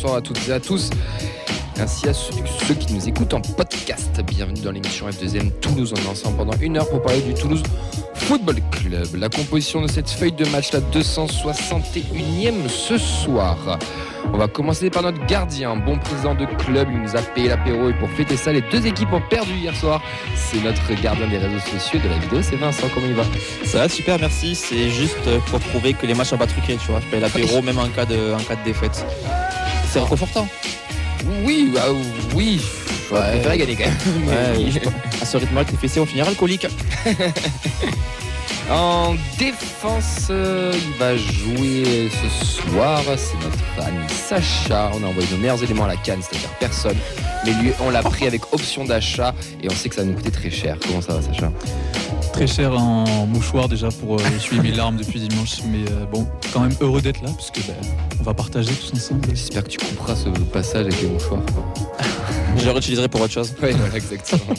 bonsoir à toutes et à tous. Ainsi à ceux, ceux qui nous écoutent en podcast. Bienvenue dans l'émission F2M Toulouse. On est ensemble pendant une heure pour parler du Toulouse Football Club. La composition de cette feuille de match, la 261e ce soir. On va commencer par notre gardien, bon président de club, il nous a payé l'apéro et pour fêter ça, les deux équipes ont perdu hier soir. C'est notre gardien des réseaux sociaux de la vidéo, c'est Vincent, comment il va? Ça va super, merci. C'est juste pour prouver que les matchs sont pas truqués, tu vois. Je paye l'apéro même en cas de, en cas de défaite. C'est réconfortant. Oui, bah, oui, Ouais. préféré gagner quand même. Ouais, je à ce rythme-là, tes fessées vont finir alcooliques. En défense, euh, il va jouer ce soir. C'est notre ami Sacha. On a envoyé nos meilleurs éléments à la canne, c'est-à-dire personne. Mais lui, on l'a pris avec option d'achat et on sait que ça va nous coûter très cher. Comment ça va, Sacha? Très cher en mouchoir déjà pour euh, essuyer mes larmes depuis dimanche, mais euh, bon, quand même heureux d'être là parce que ben, on va partager tous ensemble. J'espère que tu couperas ce passage avec les mouchoirs. Je le réutiliserai pour autre chose. Oui, voilà, exactement.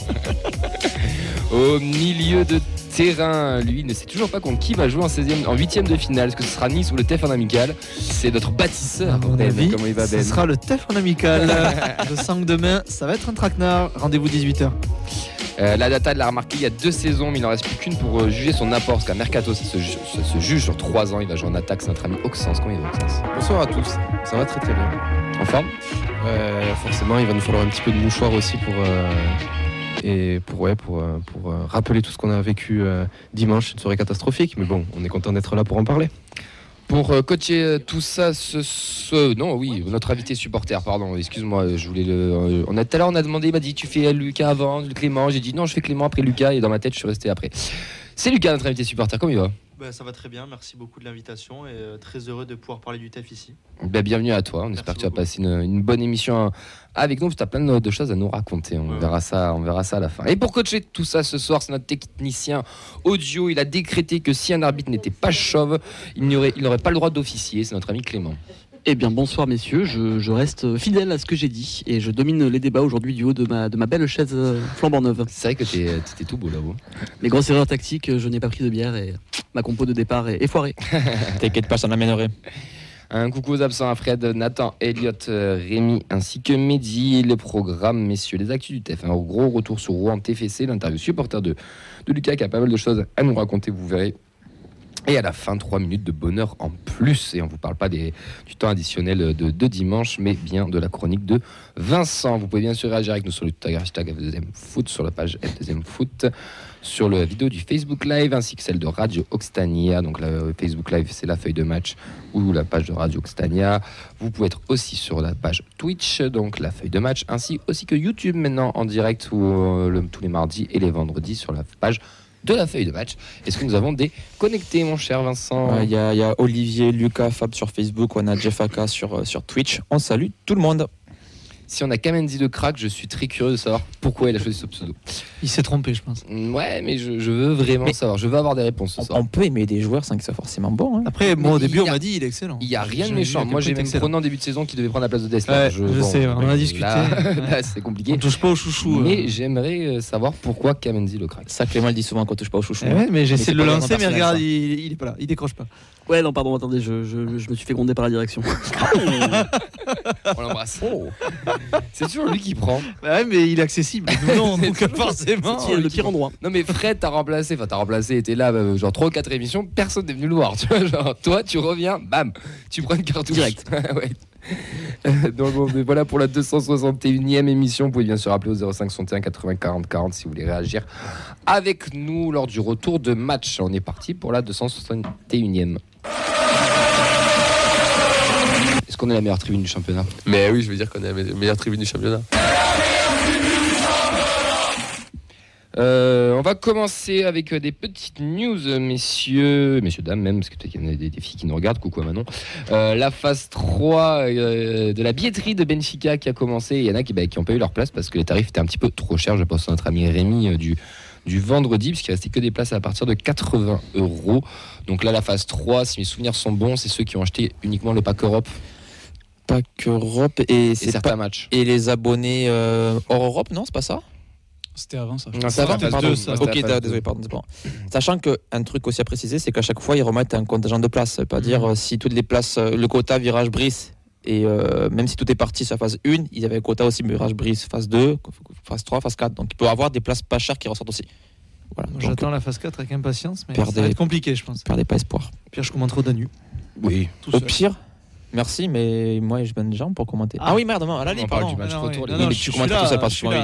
Au milieu de terrain, lui ne sait toujours pas contre qui va jouer en 16e, en 8 de finale. Est-ce que ce sera Nice ou le TEF en amical? C'est notre bâtisseur. À mon Ben. avis, Comment il va, ce Ben sera le TEF en amical. Je sens que demain, ça va être un traquenard. Rendez-vous 18h. Euh, la data de l'a remarqué il y a deux saisons, mais il n'en reste plus qu'une pour euh, juger son apport. Parce qu'à Mercato, ça se, ju- ça se juge sur trois ans. Il va jouer en attaque. C'est notre ami Auxence. Comment il va, Auxence Bonsoir à tous, ça va très très bien. En forme? Euh, forcément, il va nous falloir un petit peu de mouchoir aussi pour, euh, et pour, ouais, pour, pour rappeler tout ce qu'on a vécu dimanche, une soirée catastrophique. Mais bon, on est content d'être là pour en parler. Pour euh, coacher euh, tout ça, ce, non, oui, notre invité supporter, pardon, excuse-moi, je voulais le. euh, on a tout à l'heure, on a demandé, il m'a dit, tu fais euh, Lucas avant, Clément. J'ai dit non, je fais Clément après Lucas, et dans ma tête, je suis resté après. C'est Lucas, notre invité supporter. Comment il va? Bah, ça va très bien, merci beaucoup de l'invitation et euh, très heureux de pouvoir parler du TEF ici. Ben, bienvenue à toi. On Merci espère que tu vas passer une, une bonne émission avec nous. Tu as plein de, de choses à nous raconter. On, Ouais, verra ça, on verra ça à la fin. Et pour coacher tout ça ce soir, c'est notre technicien audio. Il a décrété que si un arbitre n'était pas chauve, il n'aurait il n'aurait pas le droit d'officier. C'est notre ami Clément. Eh bien, bonsoir messieurs, je, je reste fidèle à ce que j'ai dit et je domine les débats aujourd'hui du haut de ma, de ma belle chaise euh, flambant neuve. C'est vrai que tu étais tout beau là-haut. Les grosses erreurs tactiques, je n'ai pas pris de bière et ma compo de départ est, est foirée. T'inquiète pas, je t'en amènerai. Un coucou aux absents à Fred, Nathan, Elliot, euh, Rémi ainsi que Mehdi. Le programme, messieurs, les actus du TF. Un gros retour sur Rouen TFC, l'interview supporter de, de Lucas qui a pas mal de choses à nous raconter, vous verrez. Et à la fin, 3 minutes de bonheur en plus. Et on ne vous parle pas du temps additionnel de, dimanche, mais bien de la chronique de Vincent. Vous pouvez bien sûr réagir avec nous sur le hashtag F2M Foot, sur la page F2M Foot, sur la vidéo du Facebook Live, ainsi que celle de Radio Oxtania. Donc, la Facebook Live, c'est la feuille de match ou la page de Radio Oxtania. Vous pouvez être aussi sur la page Twitch, donc la feuille de match, ainsi aussi que YouTube maintenant en direct euh, le- tous les mardis et les vendredis sur la page de la feuille de match. Est-ce que nous avons des connectés, mon cher Vincent Il y, a- Olivier, Lucas, Fab sur Facebook, on a Jeff Aka sur, euh, sur Twitch. On salue tout le monde. Si on a Kamenzi de crack, je suis très curieux de savoir pourquoi il a choisi ce pseudo. Il s'est trompé, je pense. Mm, Ouais, mais je, je veux vraiment Mais- savoir. Je veux avoir des réponses ce On, soir. on peut aimer des joueurs sans qu'ils soient forcément bons. hein. Après, moi, au Mais début, il y on a- m'a dit il est excellent. Il n'y a rien de méchant. Moi, j'ai même prenant en début de saison qui devait prendre la place de Dessler. Ouais, je sais, on a discuté. C'est compliqué. On touche pas au chouchou. euh. Mais j'aimerais euh, savoir pourquoi Kamenzi le crack. Ça, Clément le dit souvent quand on touche pas au chouchou. Eh ouais, mais c'est j'essaie de le lancer, mais regarde, il, il est pas là, il décroche pas. Ouais, non, pardon, attendez, je, je- je me suis fait gronder par la direction. On l'embrasse. C'est toujours lui qui prend. Bah ouais, mais il est accessible. Non, donc forcément. C'est le pire endroit. Non mais Fred t'a remplacé, enfin t'as remplacé, était là euh, genre 3 ou 4 émissions, personne n'est venu le voir, tu vois, genre toi tu reviens, bam, tu prends une cartouche. Direct. ouais. Euh, Donc voilà pour la 261e émission, vous pouvez bien sûr appeler au 05 61 80 40 40 si vous voulez réagir avec nous lors du retour de match. On est parti pour la 261e. Est-ce qu'on est la meilleure tribune du championnat? Mais oui, je veux dire qu'on est la me- meilleure tribune du championnat. Euh, on va commencer avec euh, des petites news, messieurs, messieurs, dames même, parce que peut-être qu'il y en a des, des filles qui nous regardent, coucou à Manon. Euh, la phase 3 euh, de la billetterie de Benfica qui a commencé, il y en a qui n'ont pas eu leur place parce que les tarifs étaient un petit peu trop chers, je pense à notre ami Rémi du, du vendredi, puisqu'il restait que des places à partir de 80 euros. Donc là, la phase 3, si mes souvenirs sont bons, c'est ceux qui ont acheté uniquement le pack Europe Pas qu'Europe et certains pas matchs. et les abonnés hors Europe, non, c'est pas ça? C'était avant ça. Non, avant, la phase pardon. ça. Ok, phase désolé, pardon. bon. Sachant qu'un truc aussi à préciser, c'est qu'à chaque fois, ils remettent un contingent de places. Ça veut pas dire euh, si toutes les places, euh, le quota virage Brice Et euh, même si tout est parti sur la phase 1, il y avait un quota aussi Mirage Brise phase 2, phase 3, phase 4. Donc il peut y avoir des places pas chères qui ressortent aussi. Voilà. Donc, J'attends la phase 4 avec impatience, mais Perdez- ça va être compliqué, je pense. perdez pas espoir. Pire, je commenterai au Danu. Oui. Tout Au seul. pire, merci, mais moi je donne des gens pour commenter. Ah, Ah. oui, merde, non, à la ligne, On parle pardon. du match non, retour, oui. les- Non, non, tu commenteras tout seul, oui.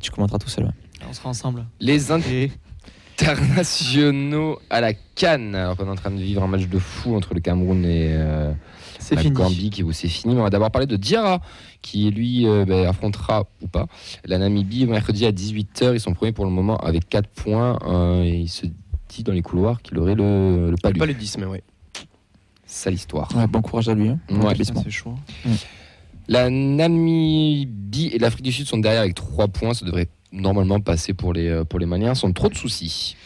Tu commenteras tout seul. ouais. On sera ensemble. Les internationaux à la Cannes, alors qu'on est en train de vivre un match de fou entre le Cameroun et euh, c'est la fini. Gambie, qui c'est fini. Mais on va d'abord parler de Diarra, qui lui euh, ben, affrontera ou pas la Namibie mercredi à 18h. Ils sont premiers pour le moment avec 4 points. euh, et il se dit dans les couloirs qu'il aurait le, le palu. Pas le 10, mais ouais. Sale histoire. Ouais, bon courage à lui. hein. Ouais. C'est chaud. La Namibie et l'Afrique du Sud sont derrière avec 3 points. Ça devrait normalement passer pour les, euh, pour les Maliens sans trop de soucis.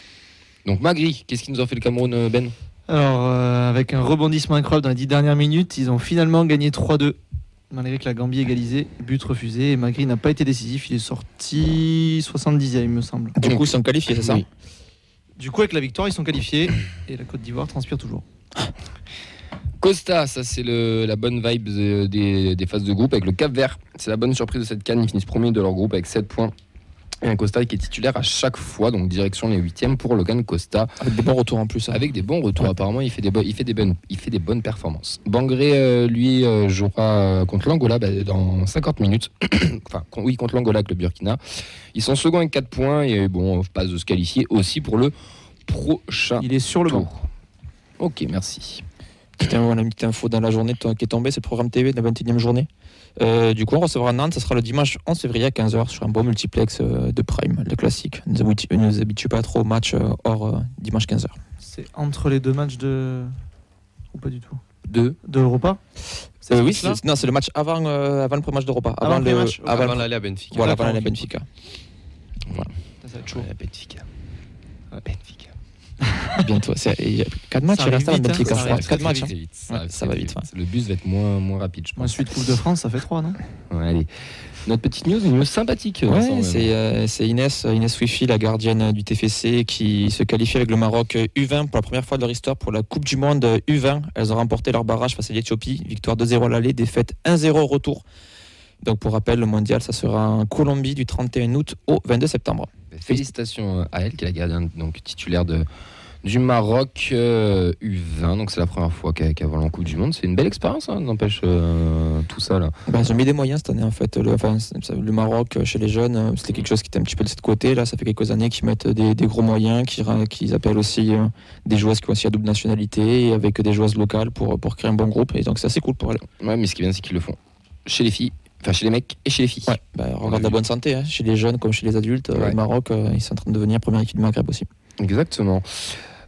Donc Magri, qu'est-ce qui nous a fait le Cameroun, euh, Ben? Alors, euh, avec un rebondissement incroyable dans les 10 dernières minutes, ils ont finalement gagné 3-2. Malgré que la Gambie égalisé, but refusé. Et Magri n'a pas été décisif. Il est sorti 70e, il me semble. Du coup, ils sont qualifiés, c'est ça? Oui. Du coup, avec la victoire, ils sont qualifiés. Et la Côte d'Ivoire transpire toujours. Costa, ça c'est la bonne vibe de- des, des phases de groupe avec le Cap Vert. C'est la bonne surprise de cette canne. Ils finissent premier de leur groupe avec 7 points. Et un Costa qui est titulaire à chaque fois, donc direction les huitièmes pour Logan Costa, Avec des bons retours en plus. hein. avec des bons retours. Ouais. Apparemment, il fait des, bo- il, fait des bonnes, il fait des bonnes performances. Bangré, euh, lui, euh, jouera euh, contre l'Angola bah, dans 50 minutes. enfin, oui, contre l'Angola avec le Burkina. Ils sont seconds avec 4 points et bon, on passe de se qualifier aussi pour le prochain Il est sur le banc. tour. Ok, merci. A une petite info dans la journée qui est tombée, c'est le programme TV de la 21e journée. Euh, du coup, on recevra Nantes, ça sera le dimanche 11 février à 15h sur un beau multiplex euh, de Prime, le classique. Ne nous habitue, ne nous habitue pas trop au match euh, hors euh, dimanche 15h. C'est entre les deux matchs de. Ou pas du tout? Deux. De l'Europa? Euh, oui, c'est- non, c'est le match avant, euh, avant le premier match d'Europa. Avant le le, match, avant, Avant l'aller à Benfica. voilà, avant l'aller à. Benfica. Ça va être chaud. Benfica. Benfica. Bientôt. C'est- Il y a 4 matchs, Ça il reste à vite, Benfica. hein, je ça matchs. hein. Ouais, va ça va très vite, Le bus va être moins, moins rapide, je Moi, pense. suite Coupe de France, ça fait 3, non? Ouais, allez. Notre petite news, une news sympathique. Ouais, Vincent, c'est euh, c'est Inès, Inès Wifi, la gardienne du TFC, qui se qualifie avec le Maroc U20 pour la première fois de leur histoire pour la Coupe du Monde U20. Elles ont remporté leur barrage face à l'Éthiopie. Victoire 2-0 à l'aller, défaite 1-0 au retour. Donc pour rappel, le mondial, ça sera en Colombie du 31 août au 22 septembre. Félicitations à elle, qui est la gardienne donc, titulaire de, du Maroc euh, U20. Donc c'est la première fois qu'elle qu'elle vole en Coupe du Monde. C'est une belle expérience, hein, n'empêche euh, tout ça là. Ben, ils ont mis des moyens cette année en fait. Le, enfin, c'est- le Maroc euh, chez les jeunes, euh, c'était quelque chose qui était un petit peu de cette côté. Là, ça fait quelques années qu'ils mettent des, des gros moyens, qu'ils qu'ils appellent aussi euh, des joueuses qui ont aussi la double nationalité et avec des joueuses locales pour, pour créer un bon groupe. Et donc c'est assez cool pour elles. Ouais, mais ce qui est bien, c'est qu'ils le font chez les filles, enfin chez les mecs et chez les filles. Ouais, bah, regarde la bonne santé, hein, chez les jeunes comme chez les adultes. euh, Ouais. Le Maroc, euh, ils sont en train de devenir première équipe du Maghreb aussi. Exactement.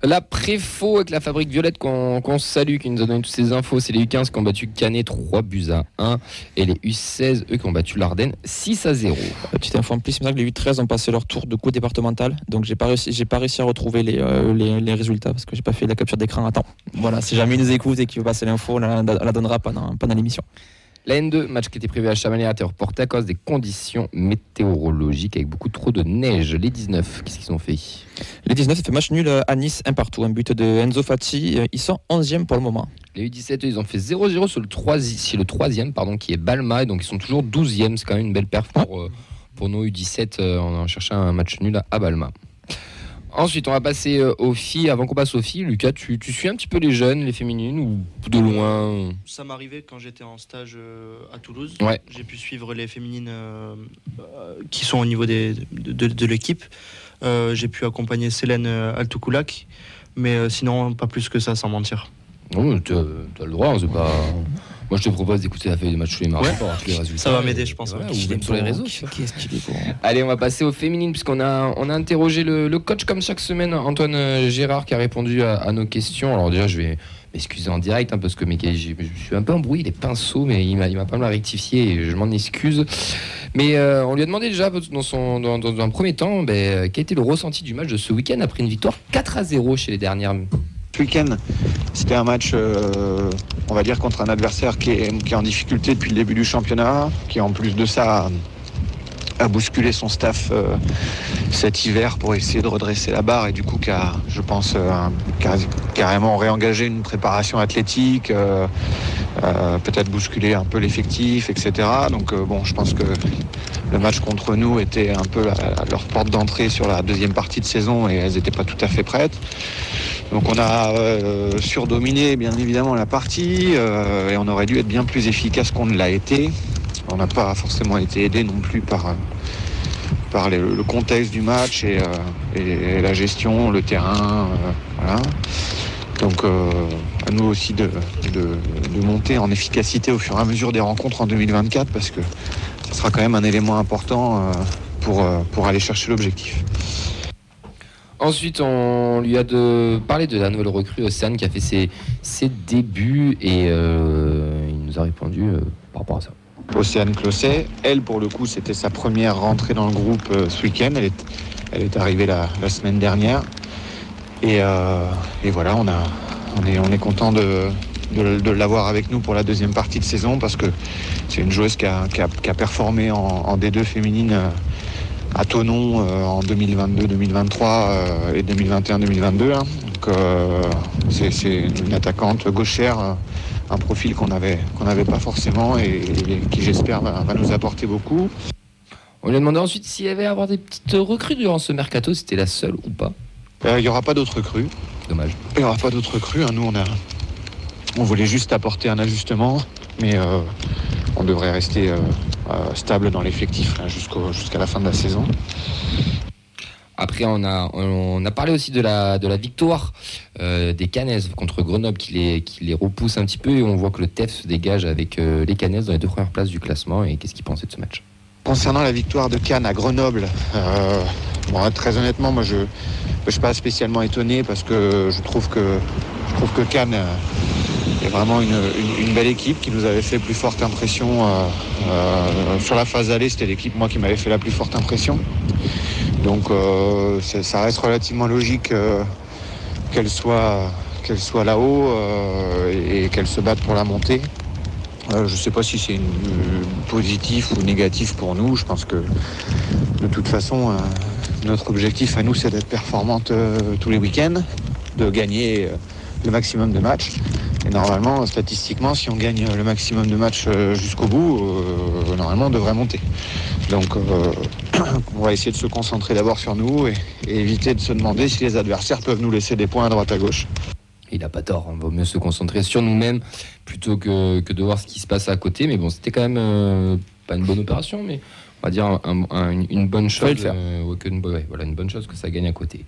La Préfo avec la fabrique Violette qu'on salue, qui nous a donné toutes ces infos, c'est les U15 qui ont battu Canet 3 buts à 1 et les U16, eux, qui ont battu l'Ardenne 6 à 0. Euh, Petite info en plus, semble que les U13 ont passé leur tour de coup départemental. Donc j'ai pas réussi, pas réussi à retrouver les, euh, les, les résultats parce que j'ai pas fait la capture d'écran. Attends, voilà, si jamais il nous écoute et qu'il veut passer l'info, on la, on la donnera pendant, pendant l'émission. La N2, match qui était prévu à Chamonix, a été reporté à cause des conditions météorologiques avec beaucoup trop de neige. Les 19, qu'est-ce qu'ils ont fait? Les 19, ça fait match nul à Nice, un partout, un but de Enzo Fati. Ils sont 11e pour le moment. Les U17, eux, ils ont fait 0-0 sur le, 3, sur le troisième, pardon, qui est Balma, et donc ils sont toujours 12e. C'est quand même une belle perf pour, euh, pour nos U17. euh, on a cherché un match nul à Balma. Ensuite, on va passer euh, aux filles. Avant qu'on passe aux filles, Lucas, tu, tu suis un petit peu les jeunes, les féminines, ou de loin Ça m'arrivait quand j'étais en stage euh, à Toulouse. Ouais. J'ai pu suivre les féminines euh, euh, qui sont au niveau des, de, de- de l'équipe. Euh, J'ai pu accompagner Célène euh, Altokoulak. Mais euh, sinon, pas plus que ça, sans mentir. Non, tu as le droit, c'est pas. Moi, je te propose d'écouter la feuille de match tous les mardis Ouais. pour avoir tous les résultats. Ça va m'aider, je pense, Voilà, ouais. ou même sur les réseaux. tu vois. Qu'est-ce qu'il est bon? Allez, on va passer aux féminines, puisqu'on a, on a interrogé le, le coach comme chaque semaine, Antoine euh, Gérard, qui a répondu à, à nos questions. Alors, déjà, je vais m'excuser en direct, hein, parce que mes, j'ai- je suis un peu embrouillé, les pinceaux, mais il m'a, pas mal rectifié et je m'en excuse. Mais euh, on lui a demandé déjà, dans, son, dans, dans un premier temps, ben, quel était le ressenti du match de ce week-end après une victoire 4 à 0 chez les dernières. Ce week-end, c'était un match, euh, on va dire, contre un adversaire qui est, qui est en difficulté depuis le début du championnat, qui en plus de ça a, bousculé son staff euh, cet hiver pour essayer de redresser la barre et du coup qui a, je pense, euh, carrément réengagé une préparation athlétique, euh, peut-être bousculer un peu l'effectif, etc. Donc bon, je pense que le match contre nous était un peu leur porte d'entrée sur la deuxième partie de saison et elles n'étaient pas tout à fait prêtes. Donc on a surdominé bien évidemment la partie et on aurait dû être bien plus efficace qu'on ne l'a été. On n'a pas forcément été aidé non plus par, euh, par les- le contexte du match et, euh, la gestion, le terrain. euh, voilà. Donc à nous aussi de, monter en efficacité au fur et à mesure des rencontres en 2024 parce que ce sera quand même un élément important pour, pour aller chercher l'objectif. Ensuite, on lui a de parlé de la nouvelle recrue Océane qui a fait ses, ses débuts et il nous a répondu par rapport à ça. Océane Closset, elle pour le coup c'était sa première rentrée dans le groupe euh, ce week-end, elle est, arrivée la, semaine dernière et, euh, voilà on, est, on est content de, l'avoir avec nous pour la deuxième partie de saison parce que c'est une joueuse qui a, performé en, en D2 féminine euh, à Tonon en 2022-2023 euh, et 2021-2022. hein. Donc c'est une attaquante gauchère, un profil qu'on avait qu'on n'avait pas forcément et, et qui j'espère va, va nous apporter beaucoup. On lui a demandé ensuite s'il y avait à avoir des petites recrues durant ce mercato, c'était la seule ou pas? Euh, Il n'y aura pas d'autres recrues. Dommage. Il n'y aura pas d'autres recrues. hein. Nous on a on voulait juste apporter un ajustement, mais euh, on devrait rester euh, stable dans l'effectif jusqu'à la fin de la saison. Après, on a, on a parlé aussi de la, de la victoire euh, des Canaises contre Grenoble qui les, qui les repousse un petit peu et on voit que le TEF se dégage avec euh, les Canaises dans les deux premières places du classement. Et qu'est-ce qu'il pensait de ce match? Concernant la victoire de Cannes à Grenoble, euh, très honnêtement, moi je ne suis pas spécialement étonné parce que je trouve que, je trouve que Cannes est vraiment une, une- belle équipe qui nous avait fait plus forte impression. euh, euh, sur la phase allée, c'était l'équipe moi qui m'avait fait la plus forte impression. Donc euh, ça reste relativement logique qu'elle soit, soit là-haut euh, et qu'elle se batte pour la montée. Je ne sais pas si c'est positif ou négatif pour nous. Je pense que de toute façon, notre objectif à nous, c'est d'être performante tous les week-ends, de gagner le maximum de matchs. Et normalement, statistiquement, si on gagne le maximum de matchs euh, jusqu'au bout, euh, normalement, on devrait monter. Donc, euh, on va essayer de se concentrer d'abord sur nous et, éviter de se demander si les adversaires peuvent nous laisser des points à droite à gauche. Il n'a pas tort, on vaut mieux se concentrer sur nous-mêmes plutôt que, que de voir ce qui se passe à côté. Mais bon, c'était quand même pas une bonne opération, mais on va dire un- un- un- une bonne chose. Euh, que- ouais, voilà, une bonne chose que ça gagne à côté.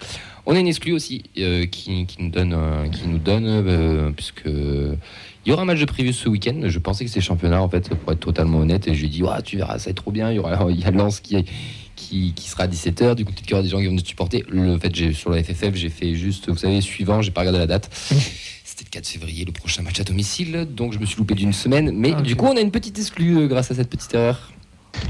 On a une exclue aussi euh, qui, qui nous donne, euh, qui nous donne euh, puisque il y aura un match de prévu ce week-end. Je pensais que c'était championnat en fait, pour être totalement honnête. Et je lui ai dit, tu verras, ça va être trop bien. Il y aura, il y a Lens qui qui, qui sera à 17h. Du coup, peut-être qu'il y aura des gens qui vont nous supporter. Le fait, sur la FFF, j'ai fait juste, vous savez, suivant, j'ai pas regardé la date. C'était le 4 février, le prochain match à domicile. Donc, je me suis loupé d'une semaine. Mais Ah, du coup, on a une petite exclue euh, grâce à cette petite erreur.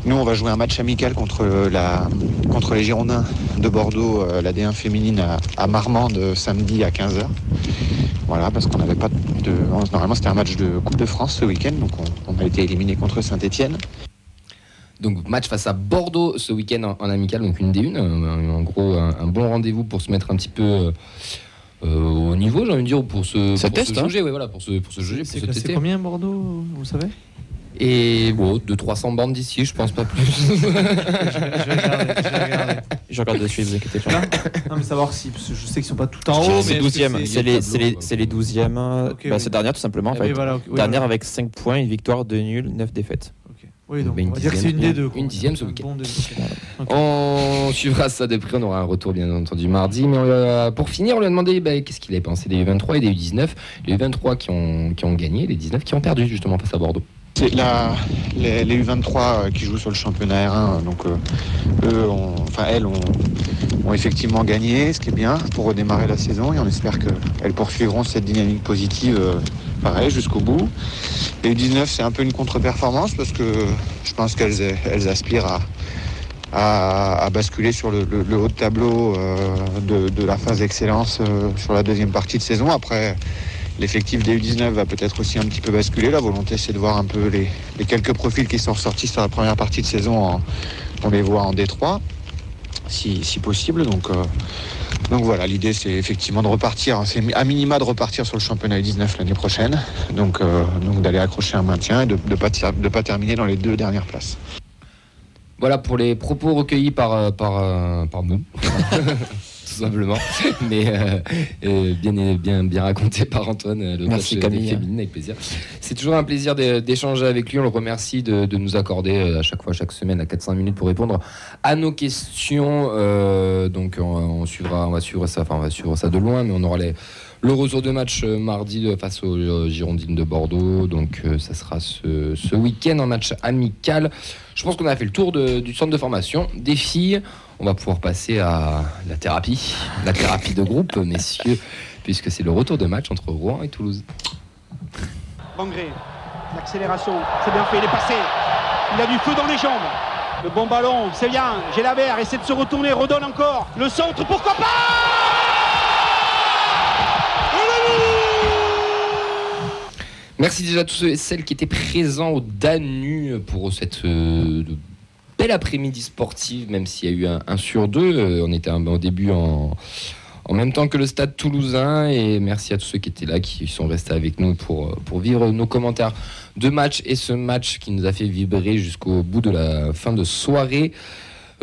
Nous, on va jouer un match amical contre, la, contre les Girondins de Bordeaux, euh, la D1 féminine à, à Marmande euh, samedi à 15h. Voilà, parce qu'on n'avait pas de. Normalement, c'était un match de Coupe de France ce week-end, donc on, on a été éliminé contre Saint-Etienne. Donc, match face à Bordeaux ce week-end en, en amical, donc une des une. euh, En gros, un, un bon rendez-vous pour se mettre un petit peu. euh, au niveau, j'ai envie de dire, pour se, pour teste, se hein. ouais, voilà, pour se, pour se pour tester. combien Bordeaux, vous savez? Et bon, de 300 bandes d'ici, je pense pas plus. je, vais, je vais regarder, je vais regarder. Je regarde dessus, vous inquiétez pas. Non, mais savoir si, parce que je sais qu'ils sont pas tout en haut. C'est mais est-ce que 12 e c'est- c'est les, c'est les, c'est les 12 e Ok, bah, oui. C'est dernière tout simplement en Ah oui, fait. voilà, ok, oui, Dernière voilà. avec 5 points, une victoire, 2 nuls, 9 défaites. Ok. Oui, donc on va dire que c'est une des deux. quoi. une dixième ce week-end. On suivra ça de près, on aura un retour bien entendu mardi. Mais a- pour finir, on lui a demandé bah, qu'est-ce qu'il avait pensé des U23 et des U19. Les U23 qui ont, qui ont gagné, les 19 qui ont perdu justement face à Bordeaux. C'est la, les, les U23 euh, qui jouent sur le championnat R1, euh, donc euh, eux, ont- enfin elles ont, ont effectivement gagné, ce qui est bien pour redémarrer la saison et on espère qu'elles poursuivront cette dynamique positive euh, pareil jusqu'au bout. Les U19 c'est un peu une contre-performance parce que je pense qu'elles elles aspirent à, à, à basculer sur le, le- le haut de tableau euh, de, de la phase d'excellence euh, sur la deuxième partie de saison. Après, l'effectif des U19 va peut-être aussi un petit peu basculer. La volonté, c'est de voir un peu les, les quelques profils qui sont ressortis sur la première partie de saison. en- on les voit en D3, si, si possible. Donc, euh, Donc voilà, l'idée c'est effectivement de repartir, c'est à minima de repartir sur le championnat U19 l'année prochaine, donc, euh, donc d'aller accrocher un maintien et de ne pas, ter- de pas terminer dans les deux dernières places. Voilà pour les propos recueillis par, par, euh, par nous. Tout simplement, mais euh, euh, bien, bien, bien raconté par Antoine, euh, le Merci, coach Camille. des féminines, avec plaisir. C'est toujours un plaisir d'é- d'échanger avec lui. On le remercie de, de nous accorder euh, à chaque fois, chaque semaine, à 4-5 minutes pour répondre à nos questions. Euh, donc, on, on suivra, on va suivre ça, enfin, on va suivre ça de loin, mais on aura les, le retour de match euh, mardi face aux euh, Girondines de Bordeaux. Donc, euh, ça sera ce, ce week-end en match amical. Je pense qu'on a fait le tour de- du centre de formation des filles. On va pouvoir passer à la thérapie, la thérapie de groupe, messieurs, puisque c'est le retour de match entre Rouen et Toulouse. Bangré, l'accélération, c'est bien fait, il est passé. Il a du feu dans les jambes. Le bon ballon, c'est bien. Gélabert essaie de se retourner, redonne encore. Le centre, pourquoi pas Merci déjà à tous ceux et celles qui étaient présents au Danu pour cette euh, belle après-midi sportive, même s'il y a eu un, sur deux. Euh, on était au début en, en même temps que le stade toulousain. Et merci à tous ceux qui étaient là, qui sont restés avec nous pour, euh, pour vivre nos commentaires de match et ce match qui nous a fait vibrer jusqu'au bout de la fin de soirée.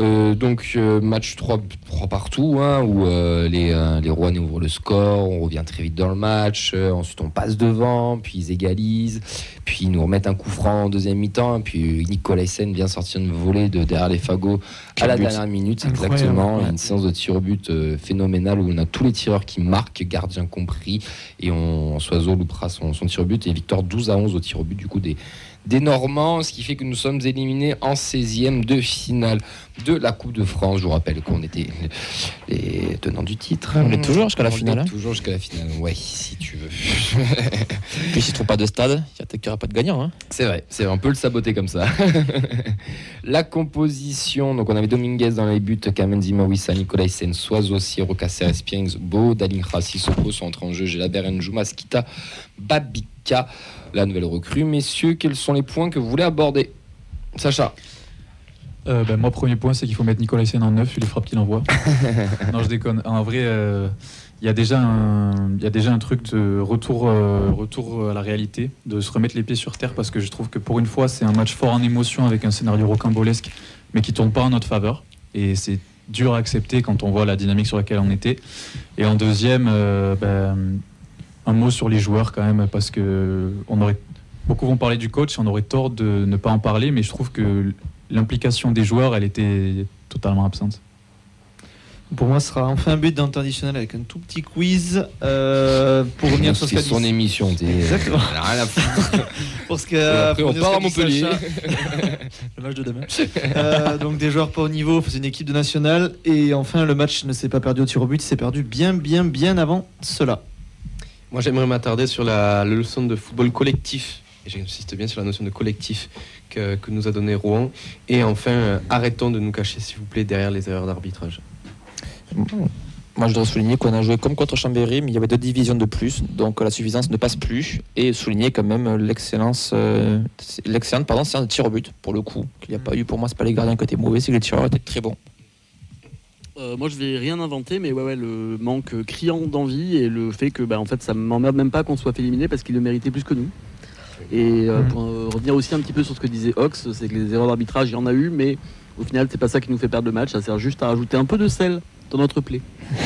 Euh, donc euh, match 3, 3 partout hein, où euh, les, euh, les Rouennais ouvrent le score, on revient très vite dans le match, ensuite on passe devant, puis ils égalisent, puis ils nous remettent un coup franc en deuxième mi-temps, puis Nicolas Sen vient sortir une volée de derrière les fagots à la but. dernière minute, Incroyable, exactement, ouais. une séance de tir au but phénoménale où on a tous les tireurs qui marquent, gardien compris, et on, Soiseau loupera son, son tir au but, et victoire 12 à 11 au tir au but du coup des, des Normands, ce qui fait que nous sommes éliminés en 16e de finale de la Coupe de France. Je vous rappelle qu'on était les tenants du titre. On est toujours jusqu'à la On est finale, hein. Toujours jusqu'à la finale, ouais, si tu veux. Puis s'il ne trouve pas de stade, il n'y aura pas de gagnant. Hein. C'est vrai, c'est on peut le saboter comme ça. la composition, donc on avait Dominguez dans les buts, Kamenzi Mawissa, Nicolas Sen, Soiseau, Sierro, Caceres, Piengs, Beau, Dalinra, Sissoko sont entrés en jeu, Gelaber, Njouma, Skita, Babika, la nouvelle recrue. Messieurs, quels sont les points que vous voulez aborder? Sacha Euh, ben, moi, premier point, c'est qu'il faut mettre Nicolas Sen en neuf, il les frappes qu'il envoie. non, je déconne. En vrai, euh, il y, a déjà un- y a déjà un truc de retour, euh, retour à la réalité, de se remettre les pieds sur terre, parce que je trouve que pour une fois, c'est un match fort en émotion avec un scénario rocambolesque, mais qui tourne pas en notre faveur. Et c'est dur à accepter quand on voit la dynamique sur laquelle on était. Et en deuxième, ben, un mot sur les joueurs quand même, parce que on aurait Beaucoup vont parler du coach, on aurait tort de ne pas en parler, mais je trouve que l'implication des joueurs, elle était totalement absente. Pour moi, ce sera enfin un but additionnel avec un tout petit quiz euh, pour revenir sur ce c'est son dit. émission. t'es- Exactement. Rien à foutre. Pour ce que, Et après, pour on part à Montpellier. Le match de demain. Euh, donc des joueurs pas au niveau, c'est une équipe de nationale. Et enfin, le match ne s'est pas perdu au tir au but, il s'est perdu bien, bien, bien avant cela. Moi, j'aimerais m'attarder sur la, leçon de football collectif. Et j'insiste bien sur la notion de collectif que, que nous a donné Rouen. Et enfin, euh, arrêtons de nous cacher, s'il vous plaît, derrière les erreurs d'arbitrage. Moi, je dois souligner qu'on a joué comme contre Chambéry, mais il y avait deux divisions de plus, donc la suffisance ne passe plus. Et souligner quand même l'excellence, euh, l'excellente pardon, séance de tir au but, pour le coup, qu'il n'y a pas eu. Pour moi, c'est pas les gardiens qui étaient mauvais, c'est que les tireurs étaient très bons. Euh, moi, je vais rien inventer, mais ouais, ouais, le manque criant d'envie et le fait que, bah, en fait, ça m'emmerde même pas qu'on soit fait éliminer parce qu'il le méritait plus que nous. Et euh, Mhm. pour euh, revenir aussi un petit peu sur ce que disait Ox, c'est que les erreurs d'arbitrage, il y en a eu, mais au final, c'est pas ça qui nous fait perdre le match. Ça sert juste à rajouter un peu de sel dans notre plaie.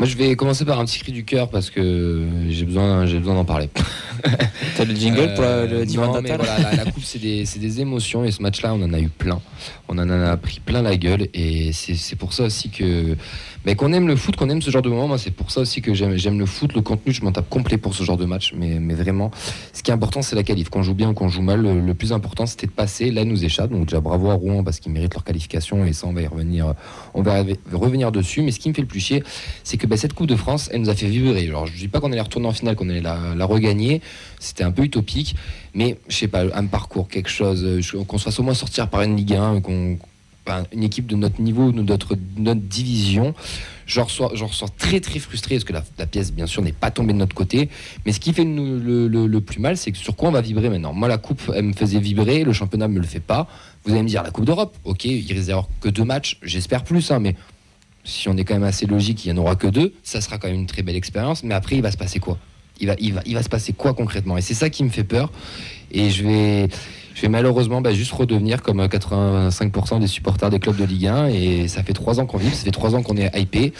Moi, je vais commencer par un petit cri du cœur parce que j'ai besoin, j'ai besoin d'en parler. T'as le jingle pour la- le Euh, divan non, mais natal voilà, la, la coupe, c'est des, des émotions et ce match-là, on en a eu plein. On en a pris plein la gueule et c'est pour ça aussi que. Mais qu'on aime le foot, qu'on aime ce genre de moment, moi, c'est pour ça aussi que j'aime le foot. Le contenu, je m'en tape complet pour ce genre de match. Mais, mais vraiment, ce qui est important, c'est la qualif. Qu'on joue bien ou qu'on joue mal, le, le plus important, c'était de passer. Là, nous échappe. Donc, déjà, bravo à Rouen parce qu'ils méritent leur qualification et ça, on va y revenir, on va y revenir dessus. Mais ce qui me fait le plus chier, c'est que bah, cette Coupe de France, elle nous a fait vibrer. Alors, je dis pas qu'on allait retourner en finale, qu'on allait la, regagner. C'était un peu utopique. Mais, je sais pas, un parcours, quelque chose, euh, qu'on se fasse au moins sortir par une Ligue 1, qu'on enfin, une équipe de notre niveau, de notre, notre division. J'en ressors, ressors très très frustré parce que la, pièce, bien sûr, n'est pas tombée de notre côté. Mais ce qui fait le, plus mal, c'est que sur quoi on va vibrer maintenant? Moi, la coupe, elle me faisait vibrer, le championnat me le fait pas. Vous allez me dire, la Coupe d'Europe, ok, il réserve que deux matchs, j'espère plus, hein, mais si on est quand même assez logique, il n'y en aura que deux. Ça sera quand même une très belle expérience. Mais après, il va se passer quoi? Il va, il, va, il va se passer quoi concrètement? Et c'est ça qui me fait peur. Et je vais, je vais malheureusement bah, juste redevenir comme 85% des supporters des clubs de Ligue 1. Et ça fait trois ans qu'on vit, ça fait trois ans qu'on est hypé,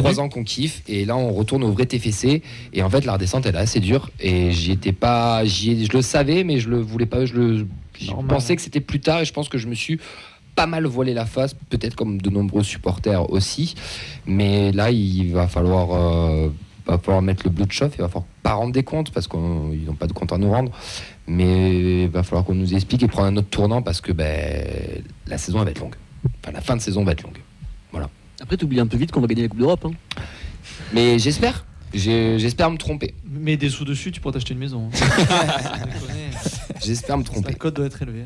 trois ans qu'on kiffe. Et là, on retourne au vrai TFC. Et en fait, la redescente, elle est assez dure. Et j'y étais pas, j'y- je le savais, mais je le voulais pas. Je le, je pensais que c'était plus tard. Et je pense que je me suis pas mal voilé la face, peut-être comme de nombreux supporters aussi. Mais là, il va falloir, euh, va falloir mettre le bleu de chauffe. Il va falloir pas rendre des comptes parce qu'ils n'ont pas de compte à nous rendre. Mais il va falloir qu'on nous explique et prendre un autre tournant parce que ben, la saison elle va être longue. Enfin, la fin de saison va être longue. Après, tu oublies un peu vite qu'on va gagner la Coupe d'Europe. hein. Mais j'espère. J'espère me tromper. Mets des sous dessus, tu pourras t'acheter une maison. Déconner. J'espère me La tromper. cote doit être élevée.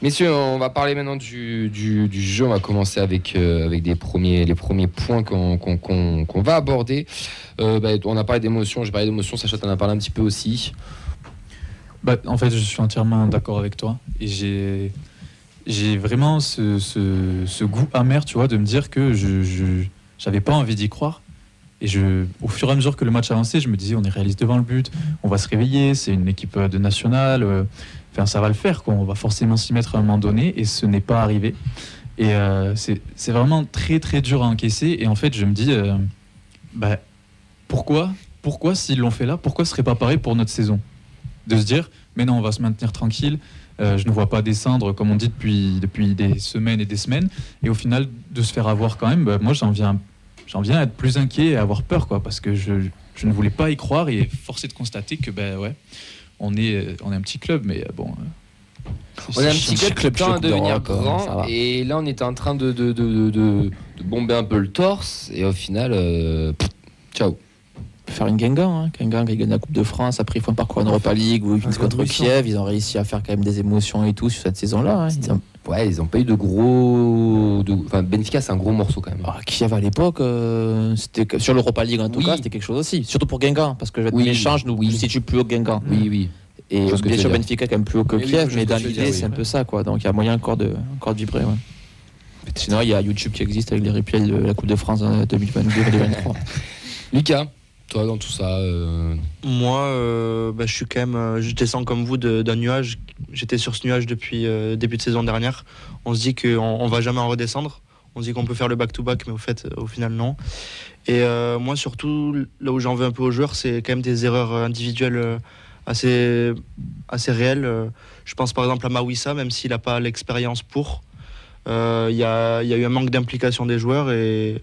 Messieurs, on va parler maintenant du, jeu. On va commencer avec, euh, avec les premiers points qu'on va aborder. Euh, bah, on a parlé d'émotion, j'ai parlé d'émotion, Sacha t'en a parlé un petit peu aussi. Bah, en fait, je suis entièrement d'accord avec toi. Et j'ai, vraiment ce, goût amer, tu vois, de me dire que je, j'avais pas envie d'y croire. Et je, au fur et à mesure que le match avançait, je me disais, on est réaliste devant le but, on va se réveiller, c'est une équipe de nationale, euh, enfin, ça va le faire, quoi. on va forcément s'y mettre à un moment donné, et ce n'est pas arrivé. Et euh, c'est, vraiment très très dur à encaisser. Et en fait, je me dis, euh, bah, pourquoi, pourquoi s'ils l'ont fait là, pourquoi ce serait pas pareil pour notre saison? De se dire mais non on va se maintenir tranquille euh, je ne vois pas descendre comme on dit depuis, depuis des semaines et des semaines et au final de se faire avoir quand même bah, moi j'en viens j'en viens à être plus inquiet et à avoir peur quoi parce que je, je ne voulais pas y croire et forcé de constater que ben ouais on est euh, on est un petit club mais euh, bon euh, On est un c'est- petit c'est club qui tend à devenir grand. Et là, on était en train de, de, de, de- de- de bomber un peu le torse. Et au final, euh, pff, ciao. faire une Guingamp. Hein. Guingamp qui gagne la Coupe de France. Après, ils font un parcours en Europa League ou contre. Kiev. Ils ont réussi à faire quand même des émotions et tout sur cette saison-là. hein. Ouais, ils ont pas eu de gros. de- Enfin, Benfica, c'est un gros morceau quand même. Ah, Kiev à l'époque, euh, c'était sur l'Europa League en tout Oui. cas, c'était quelque chose aussi. Surtout pour Guingamp, parce que Oui, méchant, je nous oui. situe plus haut que Guingamp. Oui, oui. Et bien sûr, dire. Benfica est quand même plus haut que Kiev, mais dans l'idée, c'est oui. un peu ça, quoi. Donc il y a moyen encore de, encore de vibrer. Ouais. Sinon, il y a YouTube qui existe avec les replays de la Coupe de France euh, 2022-2023. Lucas, toi, dans tout ça. euh, Moi, euh, bah, euh, je descends comme vous d'un nuage. J'étais sur ce nuage depuis début de saison dernière. On se dit qu'on on va jamais en redescendre. On se dit qu'on peut faire le back-to-back, mais au fait, au final, non. Et moi, surtout, là où j'en veux un peu aux joueurs, c'est quand même des erreurs individuelles assez, réelles. Je pense par exemple à Mawissa, même s'il n'a pas l'expérience pour. Il y, a, y a eu un manque d'implication des joueurs et,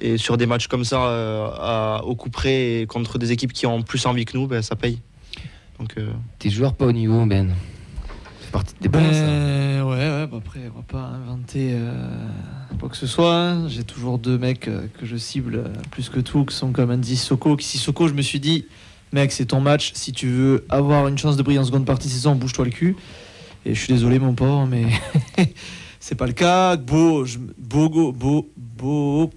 et sur des matchs comme ça, euh, à- au coup près et contre des équipes qui ont plus envie que nous, ben, ça paye. Donc, euh, Tes joueurs pas au niveau, Ben. C'est parti des. Ben, ouais, ouais, bah après, on va pas inventer euh, quoi que ce soit. hein. J'ai toujours deux mecs euh, que je cible euh, plus que tout, qui sont comme Andy Sissoko. Qui Sissoko, je me suis dit, mec, c'est ton match. Si tu veux avoir une chance de briller en seconde partie de saison, bouge-toi le cul. Et je suis désolé, mon pauvre, mais c'est pas le cas. Beau, je, Bogo, Beau, Beau,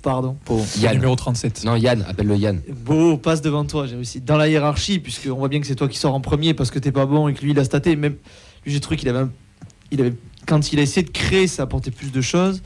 pardon. Beau. Yann. numéro 37 Non, Yann, appelle-le Yann. Beau passe devant toi, j'ai réussi. Dans la hiérarchie, puisqu'on voit bien que c'est toi qui sors en premier parce que t'es pas bon et que lui il a staté. Même lui, j'ai trouvé qu'il avait, un- il avait, quand il a essayé de créer, ça apportait plus de choses.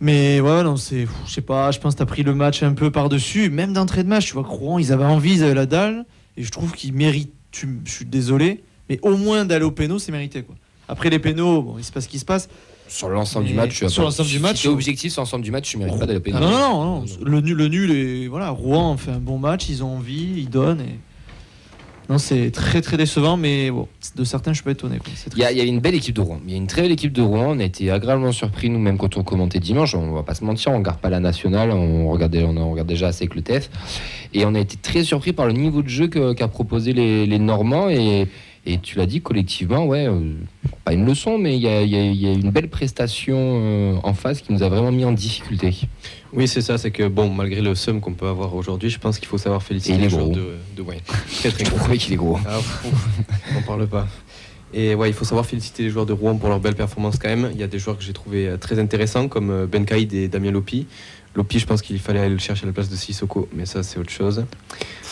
Mais ouais, non, c'est, je sais pas, je pense que t'as pris le match un peu par-dessus. Même d'entrée de match, tu vois, Rouen, ils avaient envie, ils avaient la dalle. Et je trouve qu'ils méritent, je suis désolé, mais au moins d'aller au péno, c'est mérité quoi. Après les pénaux, bon, il se passe ce qui se passe. Sur l'ensemble du match, tu as sur l'ensemble du match, t'es objectif sur l'ensemble du match, tu mérites pas d'aller pénal. non, non, non, Le, nul, le nul, et voilà, Rouen fait un bon match, ils ont envie, ils donnent. Et... Non, c'est très très décevant, mais bon, de certains, je suis pas étonné. Il y, a, triste. il y a une belle équipe de Rouen. Il y a une très belle équipe de Rouen. On a été agréablement surpris, nous, même quand on commentait dimanche. On va pas se mentir, on regarde pas la nationale. On, regardait, on regarde déjà assez avec le TEF. Et on a été très surpris par le niveau de jeu que- qu'a proposé les, les Normands. Et, et tu l'as dit, collectivement, ouais, euh, pas une leçon, mais il y a, y y une belle prestation euh, en face qui nous a vraiment mis en difficulté. Oui, c'est ça, c'est que bon, malgré le seum qu'on peut avoir aujourd'hui, je pense qu'il faut savoir féliciter les joueurs de, de ouais, très très Je qu'il est gros. Ah, on parle pas. Et ouais, il faut savoir féliciter les joueurs de Rouen pour leur belle performance quand même. Il y a des joueurs que j'ai trouvé euh, très intéressants comme Ben Kaïd et Damien Lopi. Lopi, je pense qu'il fallait aller le chercher à la place de Sissoko, mais ça c'est autre chose.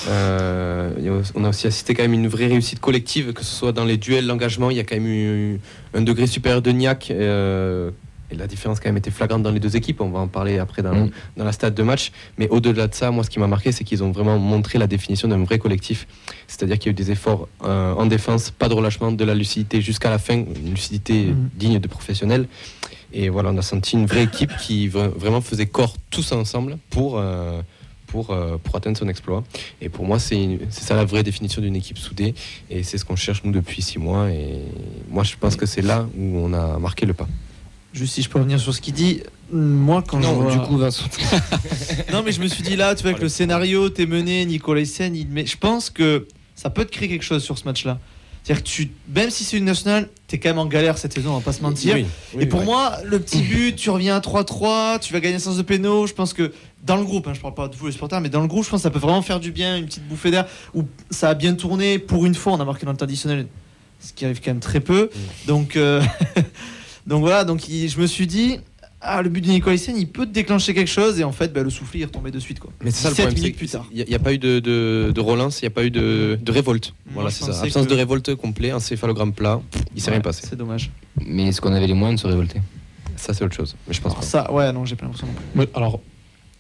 Euh, on a aussi assisté quand même une vraie réussite collective, que ce soit dans les duels, l'engagement. Il y a quand même eu un degré supérieur de Niac euh, Et la différence quand même était flagrante dans les deux équipes. On va en parler après dans, Mm. dans la stade de match. Mais au-delà de ça, moi, ce qui m'a marqué, c'est qu'ils ont vraiment montré la définition d'un vrai collectif. C'est-à-dire qu'il y a eu des efforts euh, en défense, pas de relâchement, de la lucidité jusqu'à la fin, une lucidité Mhm. digne de professionnels. Et voilà, on a senti une vraie équipe qui vra- vraiment faisait corps tous ensemble pour, euh, pour, euh, pour atteindre son exploit. Et pour moi, c'est ça la vraie définition d'une équipe soudée. Et c'est ce qu'on cherche, nous, depuis six mois. Et moi, je pense que c'est là où on a marqué le pas. Juste si je peux revenir sur ce qu'il dit, moi quand je Non, vois- du coup, Vincent. non mais je me suis dit là, tu vois, avec le scénario, t'es mené, Nicolas Sen, il met... je pense que ça peut te créer quelque chose sur ce match-là. C'est-à-dire que tu, même si c'est une nationale, t'es quand même en galère cette saison, on va pas se mentir. Oui, oui, Et pour ouais. moi, le petit but, tu reviens à 3-3, tu vas gagner sens de péno. Je pense que dans le groupe, hein, je parle pas de vous les supporters, mais dans le groupe, je pense que ça peut vraiment faire du bien, une petite bouffée d'air, où ça a bien tourné. Pour une fois, on a marqué dans le temps additionnel, ce qui arrive quand même très peu. Donc, euh, donc voilà, donc je me suis dit, ah, le but de Nicolas Hyssen, il peut déclencher quelque chose, et en fait, bah, le soufflet il est retombé de suite. Quoi. Mais c'est ça le 17 problème, c'est minutes plus tard. qu'il n'y a, pas eu de, de, de relance, il n'y a pas eu de, de révolte. Moi, voilà, c'est ça. Absence que- de révolte complet, encéphalogramme plat, il s'est Ouais, rien passé. C'est dommage. Mais est-ce qu'on avait les moyens de se révolter? Ça, c'est autre chose. Mais je pense Alors, pas. ça, ouais, non, j'ai pas l'impression non plus. Ouais, Alors,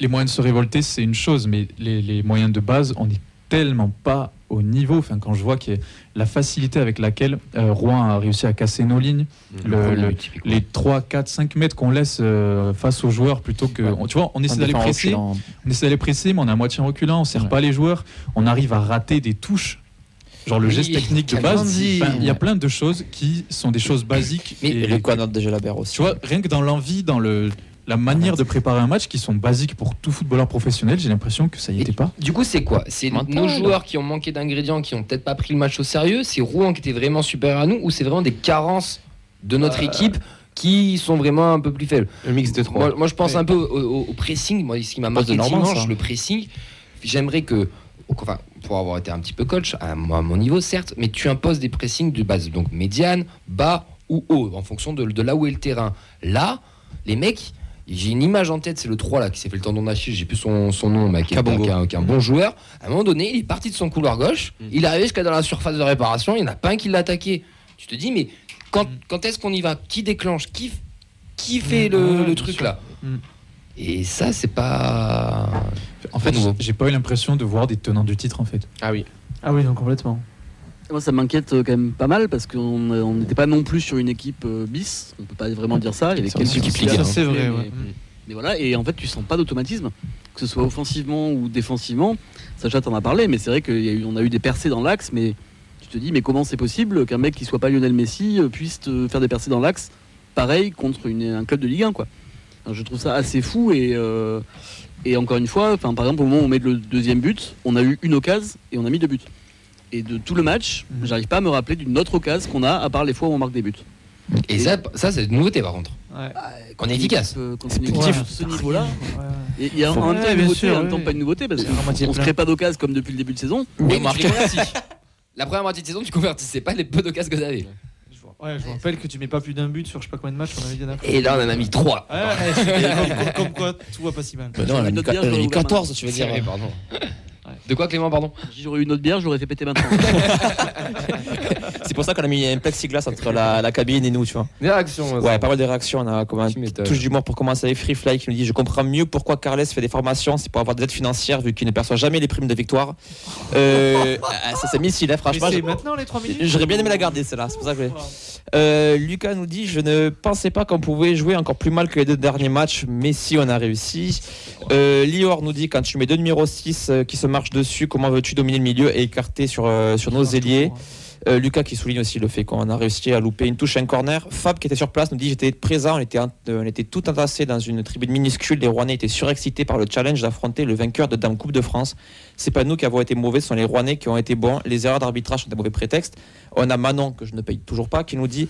les moyens de se révolter, c'est une chose, mais les, les moyens de base, on n'est tellement pas au niveau. Enfin, quand je vois que la facilité avec laquelle euh, Rouen a réussi à casser nos lignes, le- le- typiquement. les 3, 4, 5 mètres qu'on laisse euh, face aux joueurs plutôt que. on- tu vois, on essaie d'aller presser, reculant. on essaie d'aller presser, mais on est à moitié en reculant, on serre Ouais. pas les joueurs, on arrive à rater des touches. Genre le Oui, geste technique de base. Enfin, il y a plein de choses qui sont des choses basiques. Mais- Et le de Jalabert aussi. Tu vois, rien que dans l'envie, dans le, la manière de préparer un match qui sont basiques pour tout footballeur professionnel, j'ai l'impression que ça y Et était pas. Du coup, c'est quoi? C'est nos joueurs qui ont manqué d'ingrédients, qui ont peut-être pas pris le match au sérieux C'est Rouen qui était vraiment supérieur à nous Ou c'est vraiment des carences de notre Euh. équipe qui sont vraiment un peu plus faibles? Un mix de trois. moi, moi, je pense Ouais. un peu au, au- au pressing. Moi, ce qui m'a marqué dimanche, le pressing. J'aimerais que, enfin, pour avoir été un petit peu coach, à mon à mon niveau, certes, mais tu imposes des pressings de base, donc médiane, bas ou haut, en fonction de, de là où est le terrain. Là, les mecs, j'ai une image en tête, c'est le 3 là qui s'est fait le tendon d'Achille, j'ai plus son, son nom, mais qui est, Kabongo. qui est un, qui est un bon joueur. À un moment donné, il est parti de son couloir gauche, Mm. il est arrivé jusqu'à dans la surface de réparation, il n'y en a pas un qui l'a attaqué. Tu te dis, mais quand, Mm. quand est-ce qu'on y va? Qui déclenche? Qui, qui fait Mm, le, truc là? Mm. Et ça, c'est pas. En fait, j'ai pas eu l'impression de voir des tenants du titre en fait. Ah oui. Ah oui, non, complètement. Moi, ça m'inquiète euh, quand même pas mal parce qu'on on n'était pas non plus sur une équipe euh, bis. On peut pas vraiment dire ça. Il y avait quelques une équipe titulaires, Ligue un. Ça, c'est vrai, mais- ouais. Mais voilà, et en fait, tu sens pas d'automatisme, que ce soit offensivement ou défensivement. Sacha t'en a parlé, mais c'est vrai qu'on a, eu- des percées dans l'axe, mais tu te dis, mais comment c'est possible qu'un mec qui soit pas Lionel Messi euh, puisse te faire des percées dans l'axe, pareil contre une- un club de Ligue 1, quoi. Alors, je trouve ça assez fou et, euh, et encore une fois, par exemple, au moment où on met le deuxième but, on a eu une occasion et on a mis deux buts. Et de tout le match, Mhm. j'arrive pas à me rappeler d'une autre occasion qu'on a, à part les fois où on marque des buts. Et ça, ça c'est une nouveauté par contre. Ouais. Qu'on est efficace. Une Ouais. ce niveau-là, Ouais, ouais. il y a en même temps une nouveauté, sûr, en même temps pas une nouveauté, parce qu'on se plein. crée pas d'occasion comme depuis le début de saison. Mais tu les convertis. La première moitié de saison, tu convertissais pas les peu d'occasions que. Je vous- Ouais, je vous rappelle que tu mets pas plus d'un but sur je sais pas combien de matchs on avait dit Et là, on en a mis 3. Ouais, ouais, comme, comme quoi, tout va pas si mal. Mais non, elle a mis bière, j'aurais ouvert 14, tu veux dire. pardon. De quoi, Clément, pardon Si j'aurais eu une autre bière, je l'aurais fait péter maintenant. C'est pour ça qu'on a mis un plexiglas entre la, la cabine et nous, tu vois. Des réactions. Ouais, pas mal de réactions. On a comme un touche d'humour pour commencer avec Free Fly qui nous dit Je comprends mieux pourquoi Carles fait des formations, c'est pour avoir des aides financières vu qu'il ne perçoit jamais les primes de victoire. Euh, ah, ça c'est missile, hein, Mais franchement. c'est maintenant les 3 minutes J'aurais bien aimé la garder celle-là, c'est pour ça que je l'ai- Euh, Lucas nous dit Je ne pensais pas qu'on pouvait jouer encore plus mal que les deux derniers matchs, mais si on a réussi. Euh, Lior nous dit Quand tu mets deux numéros 6 euh, qui se marchent dessus, comment veux-tu dominer le milieu et écarter sur, euh, sur nos ailiers Euh, Lucas qui souligne aussi le fait qu'on a réussi à louper une touche, un corner. Fab qui était sur place nous dit j'étais présent, on était, euh, on était tout entassés dans une tribune minuscule. Les Rouennais étaient surexcités par le challenge d'affronter le vainqueur de Dame Coupe de France. C'est pas nous qui avons été mauvais, ce sont les Rouennais qui ont été bons. Les erreurs d'arbitrage sont des mauvais prétextes. On a Manon que je ne paye toujours pas qui nous dit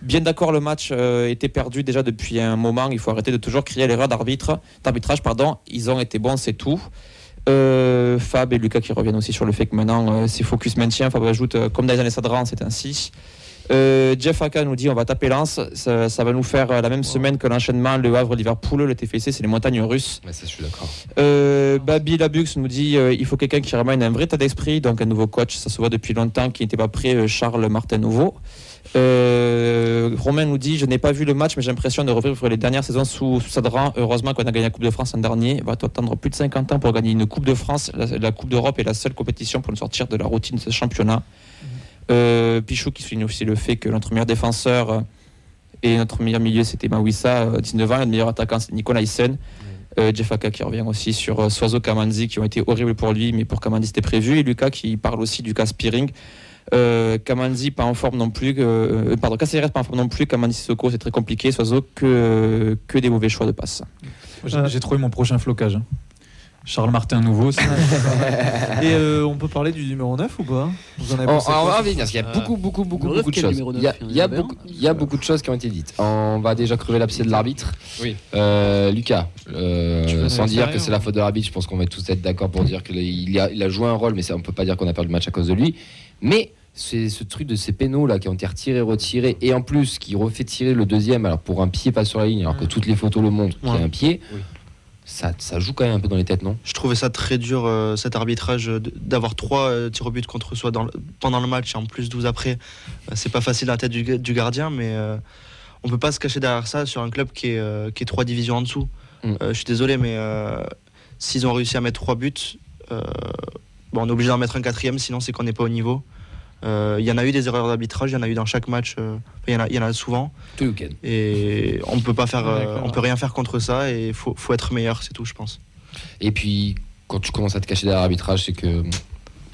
bien d'accord le match euh, était perdu déjà depuis un moment. Il faut arrêter de toujours crier l'erreur d'arbitre, d'arbitrage pardon. Ils ont été bons, c'est tout. Euh, Fab et Lucas qui reviennent aussi sur le fait que maintenant euh, c'est focus maintien. Fab ajoute euh, comme dans les années Sadran, c'est ainsi. Euh, Jeff Aka nous dit on va taper Lens, ça, ça va nous faire euh, la même semaine que l'enchaînement Le Havre, Liverpool, le TFC, c'est les montagnes russes. Mais ça, je suis d'accord. Euh, Babi Labux nous dit il faut quelqu'un qui ramène un vrai état d'esprit, donc un nouveau coach, ça se voit depuis longtemps, qui n'était pas prêt, Charles Martin Nouveau. Euh, Romain nous dit Je n'ai pas vu le match, mais j'ai l'impression de revivre les dernières saisons sous, sous Sadran. Heureusement qu'on a gagné la Coupe de France en dernier. Va attendre plus de 50 ans pour gagner une Coupe de France. La, la Coupe d'Europe est la seule compétition pour nous sortir de la routine de ce championnat. Euh, Pichou qui souligne aussi le fait que notre meilleur défenseur euh, et notre meilleur milieu c'était Mawissa, euh, 19 ans, et le meilleur attaquant c'est Nicolas Hyssen. Euh, Jeff Aka qui revient aussi sur Soiseau Kamanzi qui ont été horribles pour lui, mais pour Kamanzi c'était prévu. Et Lucas qui parle aussi du cas Spearing. Euh, Kamanzi pas en forme non plus, euh, pardon, Caceres pas en forme non plus, Kamanzi Sissoko c'est très compliqué, Soiseau que, que des mauvais choix de passe. J'ai trouvé mon prochain flocage. Charles Martin nouveau. c'est- Et euh, on peut parler du numéro 9 ou pas? Vous en avez On, pensé on va revenir parce qu'il y a beaucoup, beaucoup, beaucoup, beaucoup de choses. Il y a, il y beaucoup, un il y a beaucoup de choses qui ont été dites. On va déjà crever l'abcès de l'arbitre. Oui. Euh, Lucas, euh, sans dire que c'est la faute de l'arbitre, je pense qu'on va tous être d'accord pour dire qu'il a, il a joué un rôle, mais ça, on peut pas dire qu'on a perdu le match à cause de lui. Mais c'est ce truc de ces pénaux là qui ont été retirés, retirés, et en plus qui refait tirer le deuxième, alors pour un pied pas sur la ligne, alors que Mm. toutes les photos le montrent qu'il y a un pied. Oui. Ça, ça joue quand même un peu dans les têtes, non? Je trouvais ça très dur, euh, cet arbitrage, euh, d'avoir trois euh, tirs au but contre soi dans le- pendant le match et en plus 12 après. Euh, c'est pas facile à la tête du, ga- du gardien, mais euh, on peut pas se cacher derrière ça sur un club qui est, euh, qui est trois divisions en dessous. Mm. Euh, je suis désolé, mais euh, s'ils ont réussi à mettre trois buts, euh, bon, on est obligé d'en mettre un quatrième, sinon c'est qu'on n'est pas au niveau. Euh, Il y en a eu des erreurs d'arbitrage, il y en a eu dans chaque match, euh, il y en a- il y en a souvent. Tout le week-end. Et on peut pas faire, euh, on peut rien faire contre ça et il faut, faut être meilleur, c'est tout, je pense. Et puis, quand tu commences à te cacher derrière l'arbitrage, c'est que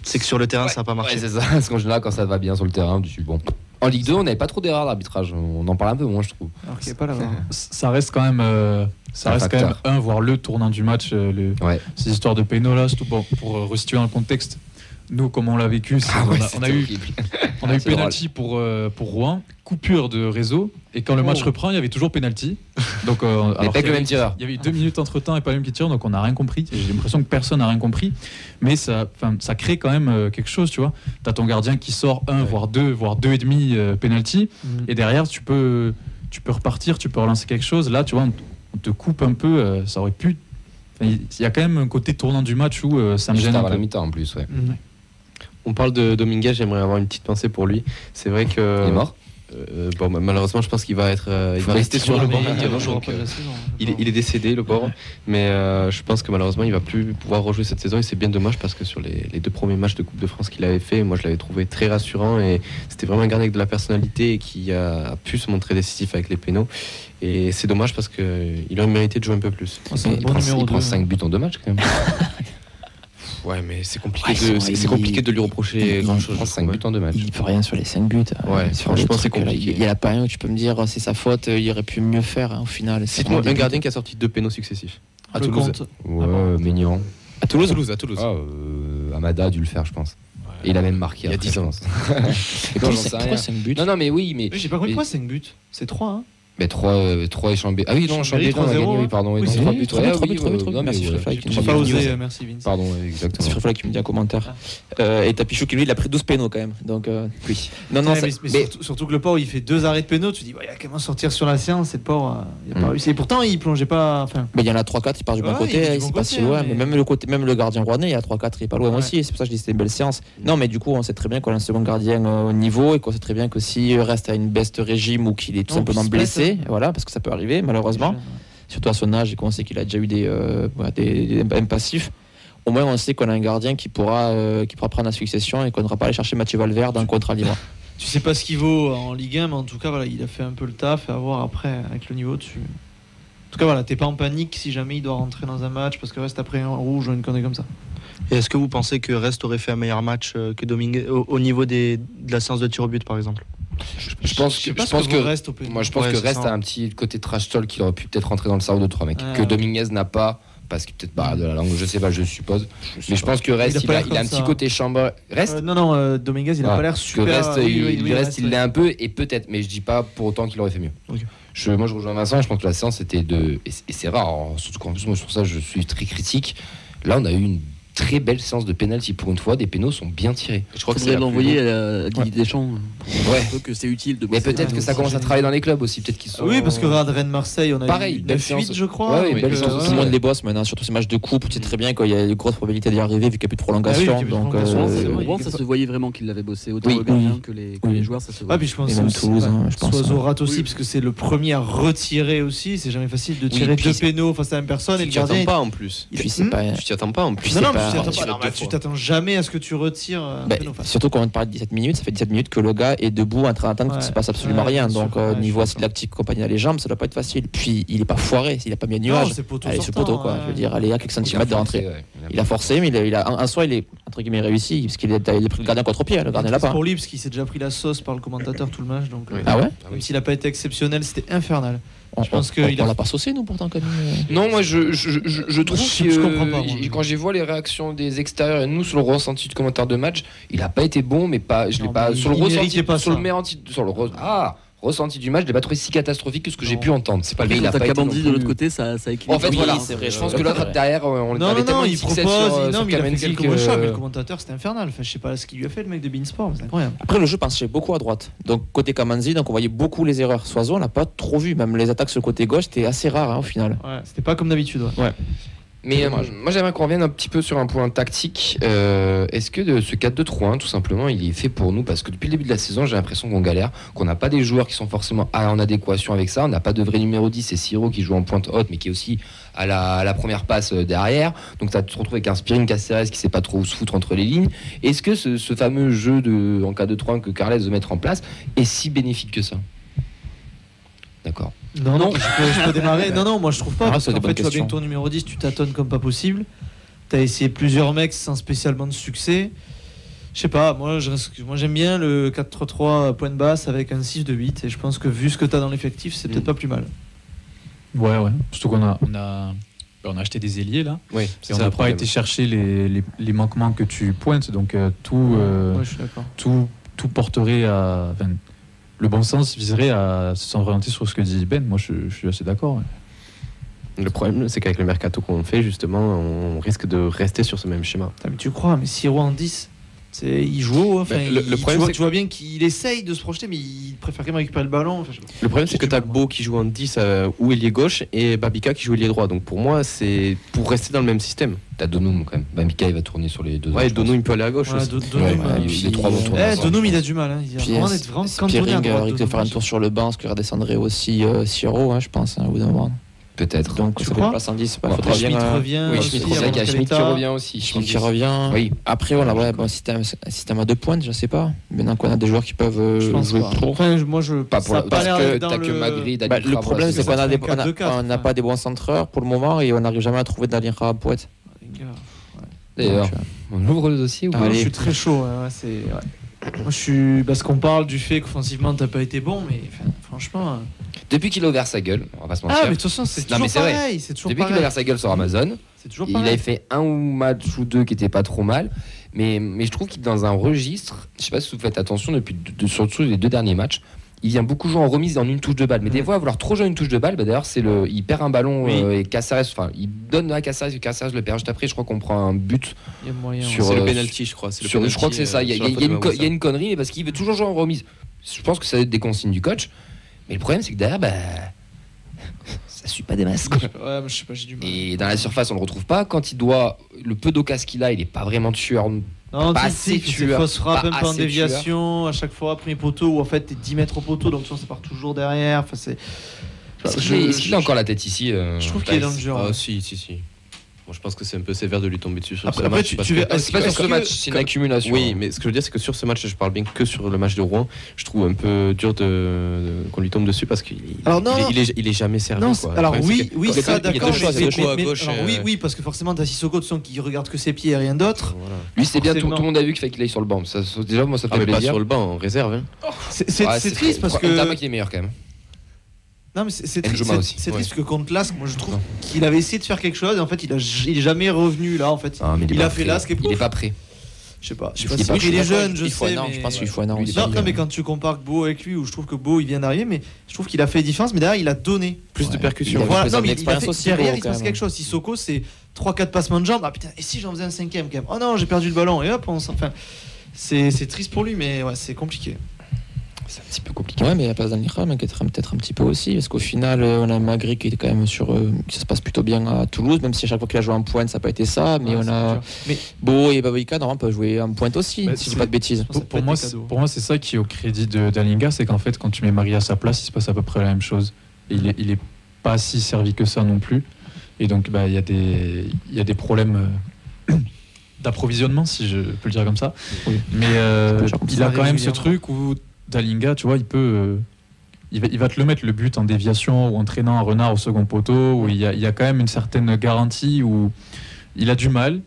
C'est que sur le terrain, Ouais, ça n'a pas marché. Ouais, c'est ça. Parce qu'en général, quand ça va bien sur le terrain, tu bon. En Ligue 2, on n'avait pas trop d'erreurs d'arbitrage. On en parle un peu moins, je trouve. Alors qu'il n'y a pas la Ça reste quand même, euh, ça Un reste quand même un, voire le tournant du match. euh, le- Ouais. Ces histoires de là, surtout pour, euh, resituer le contexte. Nous, comme on l'a vécu, Ah ouais, on, a, on a c'était eu, on a eu C'est penalty pour, euh, pour Rouen, coupure de réseau, et quand le match Oh. reprend, il y avait toujours penalty. Donc, euh, alors pas que qu'il y le avait- même tireur. Il y avait eu deux minutes entre temps et pas le même qui tire, donc on n'a rien compris. J'ai l'impression que personne n'a rien compris. Mais ça, crée quand même euh, quelque chose, tu vois. T'as ton gardien qui sort un, Ouais. voire deux, voire deux et demi penalty. Mhm. Et derrière, tu peux, tu peux repartir, tu peux relancer quelque chose. Là, tu vois, te coupe un peu. euh, ça aurait pu. enfin, Il y a quand même un côté tournant du match où euh, ça me gêne un la peu. mi-temps en plus, ouais. On parle de Dominguez, j'aimerais avoir une petite pensée pour lui. C'est vrai que. Il est mort Euh, bon, bah, malheureusement, je pense qu'il va être, euh, il Faut va rester sur le banc. il donc, euh, il, il est décédé, le pauvre. Mais euh, je pense que malheureusement, il va plus pouvoir rejouer cette saison. Et c'est bien dommage parce que sur les, les deux premiers matchs de Coupe de France qu'il avait fait, moi, je l'avais trouvé très rassurant. Et c'était vraiment un gardien avec de la personnalité et qui a, a pu se montrer décisif avec les pénaux. Et c'est dommage parce qu'il aurait mérité de jouer un peu plus. Un il bon prend, il prend deux, 5 buts en deux matchs quand même. Ouais, mais c'est compliqué, Ouais, de, c'est, compliqué de lui reprocher ils- grand Il chose. prend 5 buts en deux matchs. Il peut rien sur les 5 buts. euh, Ouais, sur franchement, c'est là, compliqué. Il y a pas un où tu peux me dire euh, c'est sa faute, euh, il aurait pu mieux faire hein, au final. C'est un gardien qui a sorti deux pénaux successifs. À Le Toulouse. compte. Ouais, Maignan. À Toulouse, Toulouse, à Toulouse. Ah, euh, Amada a dû le faire, je pense. Et il a même marqué. Il y a après, 10 je ans. pense. Et Non, puis, j'en sais c'est- rien. pourquoi 5 buts? Non, non, mais oui, mais. J'ai pas compris pourquoi 5 buts. C'est 3, hein Mais 3, euh, 3 et Chambé. Ah oui, non, Chambéry, Chambéry, on a 3-0, gagné, oui, pardon. Oui, Oui, non, c'est 3 vrai, buts. trois ouais, buts, trois oui, buts, trois euh, buts, non, mais merci, J'ai nous pas osé, euh, merci Vince. Pardon, ouais, C'est exactement. Frédéric qui me dit un commentaire. Euh, et Tapichou qui lui, il a pris 12 pénaux quand même. Donc, euh, Oui. non, non, mais, surtout, que le pauvre il fait deux arrêts de pénaux, tu dis il a même sortir sur la séance, et le pauvre euh, il a pas Mm. réussi. Et pourtant il plongeait pas. Mais il y en a 3-4, il part du bon côté, il bon c'est pas côté, si loin. hein, même, le côté, même le gardien rouennais, il y a 3-4, il est pas loin aussi. C'est pour ça que je dis que c'était une belle séance. Non, mais du coup, on sait très bien qu'on a un second gardien au niveau et qu'on sait très bien que s'il reste à une baisse de régime ou qu'il est tout simplement blesse, blessé, voilà, parce que ça peut arriver malheureusement, surtout à son âge et qu'on sait qu'il a déjà eu des, euh, des, des impassifs. Au moins, on sait qu'on a un gardien qui pourra, euh, qui pourra prendre la succession et qu'on n'aura pas aller chercher Mathieu Valverde dans le contrat libre. Tu sais pas ce qu'il vaut en Ligue 1, mais en tout cas voilà, il a fait un peu le taf et à voir après avec le niveau dessus. En tout cas voilà, t'es pas en panique si jamais il doit rentrer dans un match parce que reste après un rouge ou une connerie comme ça. Et est-ce que vous pensez que Rest aurait fait un meilleur match euh, que Dominguez au, au niveau des, de la séance de tir au but par exemple? Je pense que, je pense que que, reste au moi, je pense Ouais, que reste ça. à un petit côté trash talk qui aurait pu peut-être rentrer dans le cerveau de trois mecs. Ah, que ouais. Dominguez n'a pas, parce que peut-être pas de la langue, je sais pas, je suppose. mais je pense que reste, Il a il a, il a un petit côté chambre. Reste. Euh, non non, euh, Dominguez il a Ah, pas l'air que super. reste, oui, il, oui, il oui, reste, il l'est un peu et peut-être, mais je dis pas pour autant qu'il aurait fait mieux. Je, moi, je rejoins Vincent. Je pense que la séance était de et c'est- et c'est rare, hein, surtout qu'en plus moi sur ça je suis très critique. Là, on a eu une très belle séance de penalty pour une fois. Des pénaux sont bien tirés. Je crois que c'est l'envoyer à Didier Deschamps. Ouais. Que c'est utile de Mais peut-être que ça commence à travailler dans les clubs aussi. Peut-être qu'ils sont. Oui, parce que regarde Rennes Marseille, on a Pareil, eu belle 9-8, séance. je crois. Ouais, belle euh, séance. ouais. Tout le monde les bosse maintenant, surtout ces matchs de coupe, tu sais très bien qu'il y a une grosse probabilité d'y arriver vu qu'il n'y a plus de Ah prolongation. oui, qu'il y a plus de donc, euh, ça se voyait vraiment qu'il l'avait bossé, autant que, les, joueurs, ça se voit. Ah, puis je pense hein, je pense, Soiseau hein. rate aussi, parce que c'est le premier à retirer aussi. C'est jamais facile de tirer deux pénaux face à la même personne et Tu le t'y attends gardien. pas en plus. il- Hmm. Tu t'y attends pas en plus. Tu t'attends jamais à ce que tu retires un Bah, surtout quand on parle de 17 minutes, ça fait 17 minutes que le gars est debout en train d'attendre Ouais. qu'il ne se passe absolument Ouais, rien. bien sûr. Donc, euh, Ouais, niveau acide lactique compagnie à les jambes, ça doit pas être facile. Puis, il est pas foiré, il a pas mis un Non, nuage. c'est poteau Allez, ce poteau, quoi. ouais. Je veux dire, aller à quelques Il a centimètres de forcé, rentrée. ouais. Il a forcé, mais il a, il a- en, en soi, il est entre guillemets réussi, parce qu'il a, il a pris le gardien contre pied, le gardien pour lui, parce qu'il s'est déjà pris la sauce par le commentateur tout le match. Donc, euh. Ah ouais Même s'il n'a pas été exceptionnel, c'était infernal. On, Je pense qu'il a- l'a pas saucé, nous, pourtant, comme. euh, Non, moi je, je, je, je trouve je- que je comprends pas, moi. quand j'ai vu les réactions des extérieurs et nous sur le ressenti du commentaire de match, il a pas été bon, mais pas, je l'ai Non, pas sur le ressenti, pas sur le ça. mérenti- sur le ah, ressenti du match, je l'ai pas trouvé si catastrophique que ce que j'ai pu entendre. C'est pas Après, il a pas de l'autre côté, ça, ça équilibre. En fait, Oui, voilà, c'est vrai. je pense que l'autre derrière, on Non, avait non, tellement il propose, fixette sur, euh, non, sur mais il a fait Kamenzi quelques que- mais le commentateur, c'était infernal. Enfin, je sais pas ce qu'il lui a fait, le mec de Beansport, c'est incroyable. Après, le jeu penchait beaucoup à droite. Donc, côté Kamanzi, donc on voyait beaucoup les erreurs. Soiseau, on l'a pas trop vu. Même les attaques sur le côté gauche, c'était assez rare hein, au final. Ouais, c'était pas comme d'habitude. ouais. Mais euh, moi j'aimerais qu'on revienne un petit peu sur un point tactique. Euh, Est-ce que de ce 4-2-3-1, tout simplement, il est fait pour nous? Parce que depuis le début de la saison, j'ai l'impression qu'on galère, qu'on n'a pas des joueurs qui sont forcément en adéquation avec ça. On n'a pas de vrai numéro 10, c'est Siro qui joue en pointe haute, mais qui est aussi à la, à la première passe euh, derrière. Donc tu te retrouves avec un Spirin Caceres qui sait pas trop où se foutre entre les lignes. Est-ce que ce, ce fameux jeu de, en 4-2-3-1 que Carles veut mettre en place est si bénéfique que ça? D'accord. Non, non, je peux, je peux démarrer. Non, non, moi je trouve pas. Ah, parce des fait, tu vois bien que ton numéro 10, tu tâtonnes comme pas possible. T'as essayé plusieurs mecs sans spécialement de succès. Je sais pas, moi je reste- moi, j'aime bien le 4-3-3 point de basse avec un 6 de 8 et je pense que vu ce que t'as dans l'effectif, c'est peut-être Mm. pas plus mal. Ouais, ouais. Surtout qu'on a, on a, on a acheté des ailiers là. Oui, Et on n'a pas été chercher les, les, les manquements que tu pointes. Donc euh, tout, euh, Ouais, je suis d'accord. tout, tout porterait à. enfin, le bon sens viserait à s'orienter sur ce que dit Ben. Moi, je, je suis assez d'accord. ouais. Le problème, c'est qu'avec le mercato qu'on fait, justement, on risque de rester sur ce même schéma. Mais tu crois, mais Siro en 10, c'est, il joue haut. Enfin, Ben, le- il- le tu problème, vois- c'est tu vois bien qu'il essaye de se projeter, mais il préfère quand même récupérer le ballon. Enfin, je. Le problème, c'est que tu as moi. Beau qui joue en 10 euh, ou ailier gauche et Babika qui joue ailier droit. Donc pour moi, c'est pour rester dans le même système. T'as Donum quand même. Bah, Mika, il va tourner sur les deux. Ouais, autres, je Dono, il peut aller à gauche Ouais, aussi. Ouais, ouais, puis- les trois vont tourner Eh, il a du mal. Hein. Il a Puis, vraiment euh, d'être vraiment cantonné à Spearing droite. euh, risque de Donum. faire un tour sur le banc, ce qui redescendrait aussi euh, Siro, hein, je pense, hein, au bout d'un moment. Peut-être. Donc, Tu ça fait crois une place en 10. Bah, Bon, faudra après, bien, Schmitt euh, revient. Oui, Schmitt avant revient, il y a quel Schmitt qui revient aussi. Schmitt qui revient. Oui. Après, on a ouais, bon, système, un système à deux pointes, je sais pas. Maintenant qu'on a des joueurs qui peuvent euh, Je pense jouer pas. je- moi, je. Pas pour parce que t'as que le- Magri, Bah, le Kravas, problème, c'est qu'on a, des, fait un on a- 4-2-4, on n'a pas des bons centreurs pour le moment et on n'arrive jamais à trouver Dalin Poète. Les gars. D'ailleurs, euh, on ouvre le dossier ou Ah, pas je suis très chaud. ouais, c'est. Moi, je suis. Parce qu'on parle du fait qu'offensivement, t'as pas été bon, mais enfin, franchement. euh, Depuis qu'il a ouvert sa gueule, on va pas se Ah, mentir. mais de toute façon, c'est toujours pareil. C'est toujours Depuis qu'il a ouvert sa gueule sur Amazon, toujours il avait fait un ou match ou deux qui étaient pas trop mal. Mais, mais je trouve qu'il est dans un registre, je sais pas si vous faites attention depuis de- surtout les deux derniers matchs, il vient beaucoup jouer en remise en une touche de balle. Mais des Mhm. fois, à vouloir trop jouer une touche de balle, bah d'ailleurs, c'est le, il perd un ballon Oui. euh, et Caceres, enfin, il donne à Caceres et Caceres le perd juste après. Je crois qu'on prend un but Il y a moyen. sur- C'est le euh, penalty, je crois. C'est le sur- je crois que c'est ça. euh, Il y a, y y une, y a connerie, mais parce qu'il veut toujours jouer en remise. Je pense que ça va être des consignes du coach. Mais le problème, c'est que derrière, bah, ça suit pas des masses. quoi. Ouais, mais je sais pas, j'ai du mal. Et dans la surface, on le retrouve pas. Quand il doit, le peu d'occasion qu'il a, il est pas vraiment tueur. Non, pas tu fait ses tueur, fausses frappes pas un peu en déviation, à chaque fois, premier poteau, où en fait t'es 10 mètres au poteau, donc ça part toujours derrière. Enfin, c'est. Est-ce qu'il a encore la tête ici euh, Je trouve qu'il est dans le Thaïs dur. Ah, ouais. si, si, si. Moi, je pense que c'est un peu sévère de lui tomber dessus sur Après- ce après, match. tu- parce tu que- C'est pas sur ce match, c'est une accumulation. Oui, mais ce que je veux dire, c'est que sur ce match, je parle bien que sur le match de Rouen. Je trouve un peu dur de, de- qu'on lui tombe dessus parce qu'il il, est- non. il est, il est jamais servi. Non, quoi. alors oui, oui, ça quand- il y a d'accord. euh, oui, oui, parce que forcément t'as Sissoko de son qui regarde que ses pieds et rien d'autre. voilà. Lui, c'est bien, tout, le monde a vu qu'il fallait qu'il aille sur le banc. Déjà, moi, ça me Ah, fait mais pas plaisir. sur le banc, en réserve. hein. C'est triste parce que. Ntama qui est meilleur quand même. Non, mais c'est triste, c'est- aussi, c'est ouais. triste que contre Lask, moi je trouve qu'il avait essayé de faire quelque chose et en fait il, a, il est jamais revenu là en fait. Ah, il a fait. Lask et Il est pas prêt. je sais pas. Je sais Il pas si il est jeune, je il sais. un an, mais- je pense qu'il faut un an. Non, il- non, mais quand tu compares Beau avec lui, où je trouve que Beau il vient d'arriver, mais je trouve qu'il a fait la différence, mais derrière il a donné. plus de percussions. Il Voilà, non, mais il a fait- aussi. derrière Beau, il se passe quelque chose. Sissoko c'est 3-4 passements de jambes. Ah putain, et si j'en faisais un cinquième quand même Oh non, j'ai perdu le ballon. Et hop, on s'en- enfin, c'est c'est triste pour lui, mais ouais, c'est compliqué. C'est un petit peu compliqué. Ouais, mais la place d'Anira m'inquiéterait peut-être un petit peu aussi, parce qu'au final, euh, on a Magri qui est quand même sur. euh, que ça se passe plutôt bien à Toulouse, même si à chaque fois qu'il a joué en pointe, ça n'a pas été ça. Mais Ouais, on a. Mais Beau et Babaïka, normalement, peuvent jouer en pointe aussi, Bah, si je c'est- dis pas de bêtises. Pour, moi, c'est- cadeaux. pour moi, c'est ça qui est au crédit de d'Alinga, c'est qu'en fait, quand tu mets Marie à sa place, il se passe à peu près la même chose. Il, est, il est pas si servi que ça non plus. Et donc, bah, il y, a des- il y a des problèmes euh, d'approvisionnement, si je peux le dire comme ça. Oui. Mais euh, il a quand même ce truc où Dalinga, tu vois, il peut. euh, il va, te le mettre le but en déviation ou en traînant un renard au second poteau, il y, a, quand même une certaine garantie où il a du mal.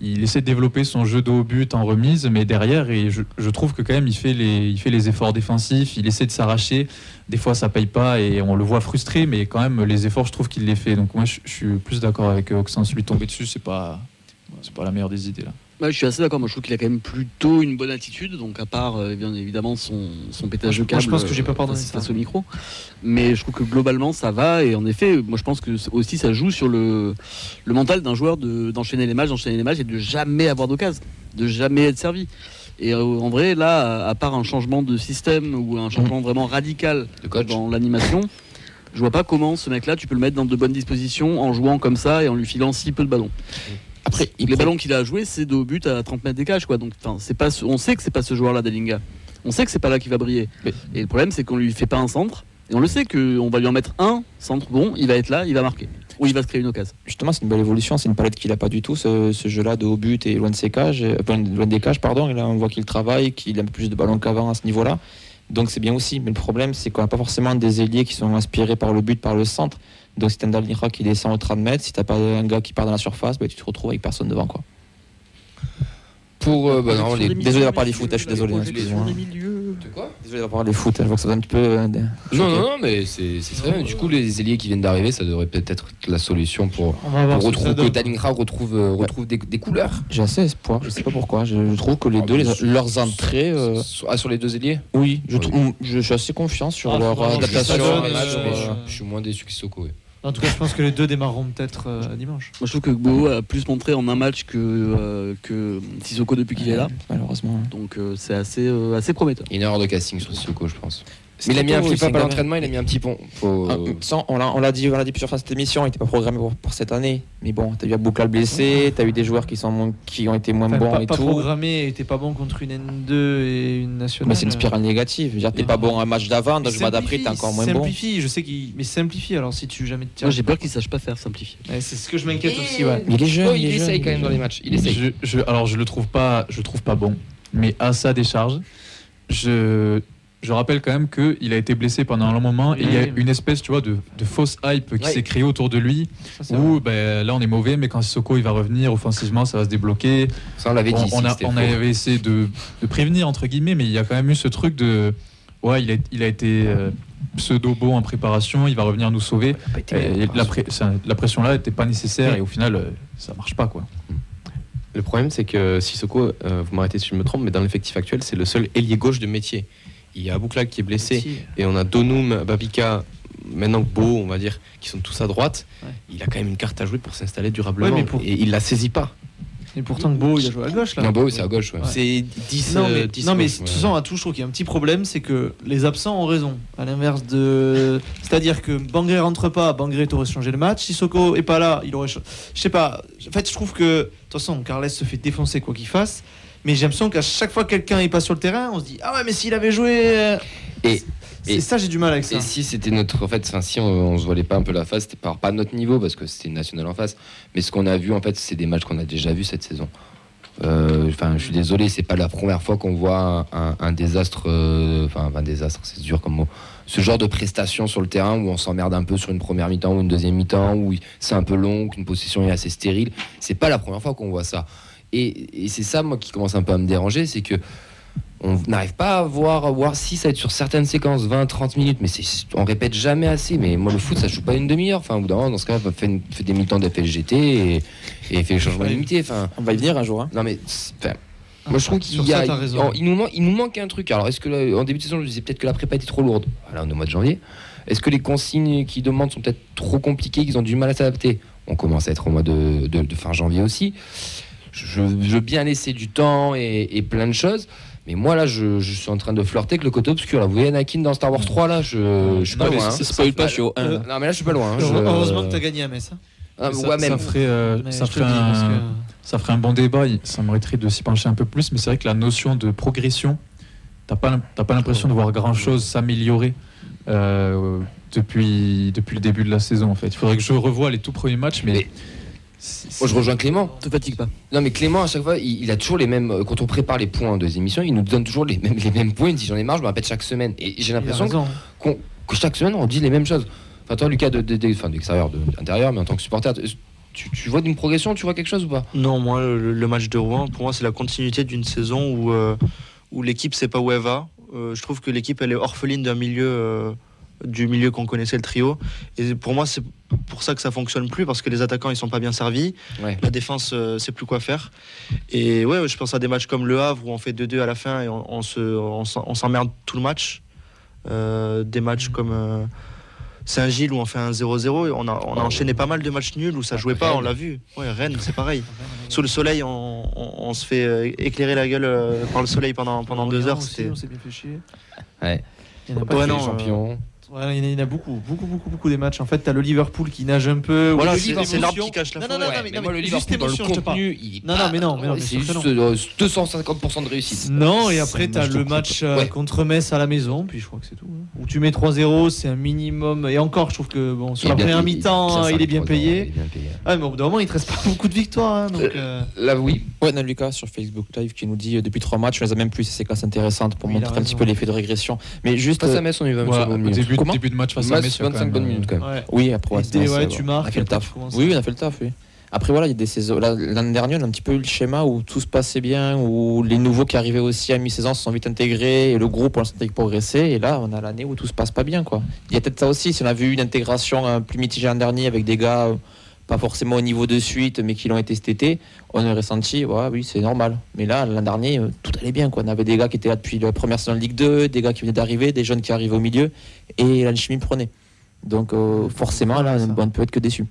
Il essaie de développer son jeu de haut but en remise, mais derrière, et je, trouve que quand même il fait, les, efforts défensifs, il essaie de s'arracher. Des fois, ça paye pas et on le voit frustré, mais quand même, les efforts, je trouve qu'il les fait. Donc moi, je, suis plus d'accord avec Oxens. Lui tomber dessus, c'est pas, pas la meilleure des idées là. Ouais, je suis assez d'accord. Moi, je trouve qu'il a quand même plutôt une bonne attitude. Donc, à part euh, bien évidemment son, son pétage de Moi, je câble. pense que j'ai pas euh, pardonné face- ça. face au micro. Mais je trouve que globalement, ça va. Et en effet, moi, je pense que aussi ça joue sur le, le mental d'un joueur de- d'enchaîner les matchs, d'enchaîner les matchs et de jamais avoir d'occasion, de jamais être servi. Et euh, en vrai, là, à, part un changement de système ou un changement vraiment radical dans l'animation. Je vois pas comment ce mec-là, tu peux le mettre dans de bonnes dispositions en jouant comme ça et en lui filant si peu de ballons. Après, il les prend- ballons qu'il a joués, c'est de haut but à 30 mètres des cages, quoi. Donc, enfin, c'est pas, ce- on sait que c'est pas ce joueur-là, Dalinga. On sait que c'est pas là qu'il va briller. Mais- Et le problème, c'est qu'on lui fait pas un centre. Et on le sait qu'on va lui en mettre un centre bon, il va être là, il va marquer. Ou il va se créer une occasion. Justement, c'est une belle évolution. C'est une palette qu'il a pas du tout, ce, ce jeu-là de haut but et loin de ses cages, euh, loin, loin des cages, pardon. Et là, on voit qu'il travaille, qu'il a plus de ballons qu'avant à ce niveau-là. Donc c'est bien aussi. Mais le problème, c'est qu'on n'a pas forcément des ailiers qui sont inspirés par le but, par le centre. Donc si t'as un qui descend au 30 mètres, si t'as pas un gars qui part dans la surface, bah, tu te retrouves avec personne devant. Quoi. Pour euh, bah, non, les... Désolé d'avoir parlé foot, hein, je suis désolé, excusez-moi. De quoi Désolé d'avoir parlé foot, je vois que ça va un petit peu. euh, de- Non, non, non, mais c'est c'est très bien. Du coup, les ailiers qui viennent d'arriver, ça devrait peut-être être la solution pour, que ça retrouver, que donne. Dalingra retrouve, euh, retrouve des, des couleurs. J'ai assez espoir, je sais pas pourquoi. Je, je trouve que les Ah, deux, mais les- sur- leurs entrées. euh, Sur- Ah, sur les deux ailiers oui, je, suis assez confiant sur Ah, leur adaptation. donne, euh, je, suis moins déçu que Sissoko. En tout cas, je pense que les deux démarreront peut-être euh, dimanche. Moi, je trouve que Gbo a plus montré en un match que, euh, que Sissoko depuis qu'il est là. Malheureusement. Donc, euh, c'est assez, euh, assez prometteur. Il y a une erreur de casting sur Sissoko, je pense. Mais il a mis un plutôt- flip c'est up à l'entraînement, il a mis un petit pont. Faut... Ah, sans- on l'a on l'a dit, on l'a dit plusieurs fois cette émission, il n'était pas programmé pour, pour cette année. Mais bon, t'as eu Aboukal blessé, t'as eu des joueurs qui, sont moins- qui ont été moins Enfin, bons pas, et pas tout. programmé, était pas bon contre une N2 et une nationale. Mais c'est une spirale négative. Dire, t'es Mais- pas bon un match d'avant, dans le match d'après, t'es simplifie, encore moins bon. Simplifie, je sais qu'il. Mais simplifie alors si tu jamais te tiens. Moi, j'ai peur qu'il sache pas faire simplifier. Ouais, c'est ce que je m'inquiète aussi, ouais. Il est jeune, Oh, il, il est jeune, essaye quand même dans les matchs. Il essaye. Je, je- alors je le trouve pas, je le trouve pas bon, mais à sa décharge, je, je rappelle quand même qu'il a été blessé pendant un long moment et il y a Oui. une espèce, tu vois, de, de fausse hype qui s'est créée autour de lui. Ça. Où ben, là on est mauvais, mais quand Sissoko il va revenir offensivement, ça va se débloquer. Ça, on l'avait dit. On, a- on avait essayé de, de prévenir entre guillemets, mais il y a quand même eu ce truc de, ouais, il a, il a été euh, pseudo beau en préparation, il va revenir nous sauver. Et la, pré- ça- la pression là n'était pas nécessaire Oui. et au final euh, ça marche pas quoi. Le problème, c'est que Sissoko, euh, vous m'arrêtez si je me trompe, mais dans l'effectif actuel, c'est le seul ailier gauche de métier. Il y a Abouklak qui est blessé et on a Donum, Babika, maintenant Beau, on va dire, qui sont tous à droite. Ouais. Il a quand même une carte à jouer pour s'installer durablement Ouais, mais pour- et il la saisit pas. Et pourtant, Beau, il a joué à gauche là. Non, oui, c'est à gauche. ouais. C'est 10 Non, euh, mais, 10 non, mais gauche, de toute ouais. façon, à tout, je trouve qu'il y a un petit problème, c'est que les absents ont raison. À l'inverse de. C'est-à-dire que Bangré rentre pas, Bangré t'aurait changé le match. Si Soko est pas là, il aurait. Je sais pas. En fait, je trouve que. De toute façon, Carles se fait défoncer quoi qu'il fasse. Mais j'ai l'impression qu'à chaque fois que quelqu'un est pas sur le terrain, on se dit Ah ouais, mais s'il avait joué. euh, Et- et- ça, j'ai du mal avec ça. Et si c'était notre. En fait, enfin, si on, on se voilait pas un peu la face, c'était pas, pas notre niveau parce que c'était une nationale en face. Mais ce qu'on a vu, en fait, c'est des matchs qu'on a déjà vus cette saison. Euh, Enfin, je suis désolé, c'est pas la première fois qu'on voit un, un- un désastre. euh, Enfin, un désastre, c'est dur comme mot. Ce genre de prestation sur le terrain où on s'emmerde un peu sur une première mi-temps ou une deuxième mi-temps, où c'est un peu long, qu'une possession est assez stérile. C'est pas la première fois qu'on voit ça. Et, et c'est ça, moi, qui commence un peu à me déranger, c'est que on n'arrive pas à voir, voir si ça va être sur certaines séquences 20, 30 minutes, mais on répète jamais assez. Mais moi, le foot, ça joue pas une demi-heure. Enfin, au bout d'un moment, dans ce cas, fait, fait des mi-temps d'FLGT et, et fait les changements Ouais. limités. Enfin, On va y venir un jour. hein. non, mais enfin, Moi, je trouve qu'il y a- ça, il, il nous manque, il nous manque un truc. Alors, est-ce que là, en début de saison, je disais peut-être que la prépa était trop lourde? Là, on est au mois de janvier. Est-ce que les consignes qu'ils demandent sont peut-être trop compliquées, qu'ils ont du mal à s'adapter? On commence à être au mois de, de- de fin janvier aussi. Je, je veux bien laisser du temps et, et plein de choses. Mais moi, là, je, je suis en train de flirter avec le côté obscur. Là. Vous voyez Anakin dans Star Wars 3, là, je, je suis Non, pas loin. c'est- hein. spoil pas, je suis au 1. Euh, non, mais là, je suis pas loin. hein. Je- Heureusement que t'as gagné à Metz. Ah, ça, ouais, même. ça ferait, euh, ça, ferait un, que- ça ferait un bon débat. Ça mériterait de s'y pencher un peu plus. Mais c'est vrai que la notion de progression, t'as pas, t'as pas l'impression de voir grand chose s'améliorer euh, depuis, depuis le début de la saison. En fait, il faudrait que je revoie les tout premiers matchs. Mais, Mais- Moi, je rejoins Clément. Te fatigue pas. Non, mais Clément, à chaque fois, il, il a toujours les mêmes. euh, Quand on prépare les points de émissions, il nous donne toujours les mêmes, les mêmes points. Il dit J'en ai marre, je me répète chaque semaine. Et j'ai l'impression qu'on- que chaque semaine, on dit les mêmes choses. Enfin, toi, Lucas, de, de, de- enfin, de l'extérieur, de, d'intérieur, mais en tant que supporter, tu, tu vois d'une progression, tu vois quelque chose ou pas? Non, moi, le, le match de Rouen, pour moi, c'est la continuité d'une saison où, euh, où l'équipe sait pas où elle va. Euh, je trouve que l'équipe, elle est orpheline d'un milieu, euh, du milieu qu'on connaissait, le trio. Et pour moi, c'est pour ça que ça fonctionne plus, parce que les attaquants, ils sont pas bien servis. Ouais. La défense, euh, sait plus quoi faire. Et ouais, je pense à des matchs comme Le Havre, où on fait 2-2 à la fin et on, on se, on s'emmerde tout le match. Euh, des matchs comme. euh, Saint-Gilles où on fait un 0-0 et on a, on a Oh. enchaîné pas mal de matchs nuls où ça jouait pas, on l'a vu. Ouais, Rennes, c'est pareil. Sous le soleil, on, on- on se fait euh, éclairer la gueule par le soleil pendant, pendant deux heures. aussi, on s'est bien fait chier. Ouais. Il y en a pas Ouais, non, les euh, champions. Ouais, il y en a- il y en a beaucoup, beaucoup, beaucoup, beaucoup des matchs. En fait, t'as le Liverpool qui nage un peu. Voilà, le c'est- l'arbre qui cache la Non, non, forêt. non, Ouais, mais, mais non, moi, mais le juste le émotion, parle. contenu, il est Non, non, mais non, c'est juste euh, 250% de réussite. Non, et après, t'as le match euh, Ouais. contre Metz à la maison, puis je crois que c'est tout. hein. Où tu mets 3-0, c'est un minimum. Et encore, je trouve que bon, sur la première mi-temps, il est bien payé. il est bien payé. Ah, mais au bout d'un moment, il te reste pas beaucoup de victoires. hein, donc, euh, Là, oui. Ouais, Lucas sur Facebook Live qui nous dit euh, depuis trois matchs, on les a même plus. C'est classes intéressantes pour montrer un petit peu l'effet de régression. Mais juste. Face à euh, Metz, on y va, Comment début de match face à Metz, Metz, il y a quand 25 même, bonnes euh, minutes quand même. ouais. Oui, après, ouais, ouais, tu on marques, a fait le taf. Oui, on a fait le taf, oui. Après, voilà, il y a des saisons. L'année dernière, on a un petit peu eu le schéma où tout se passait bien, où les nouveaux qui arrivaient aussi à mi-saison se sont vite intégrés, et le groupe, on sentait progresser. Et là, on a l'année où tout se passe pas bien, quoi. Il y a peut-être ça aussi. Si on a vu une intégration euh, plus mitigée l'an dernier avec des gars euh, pas forcément au niveau de suite, mais qui l'ont été cet été, on aurait senti, ouais, oui, c'est normal. Mais là, l'an dernier, euh, tout allait bien, quoi. On avait des gars qui étaient là depuis la première saison de Ligue 2, des gars qui venaient d'arriver, des jeunes qui arrivaient au milieu, et l'alchimie prenait. Donc, euh, forcément, là, ça. on ne peut être que déçu.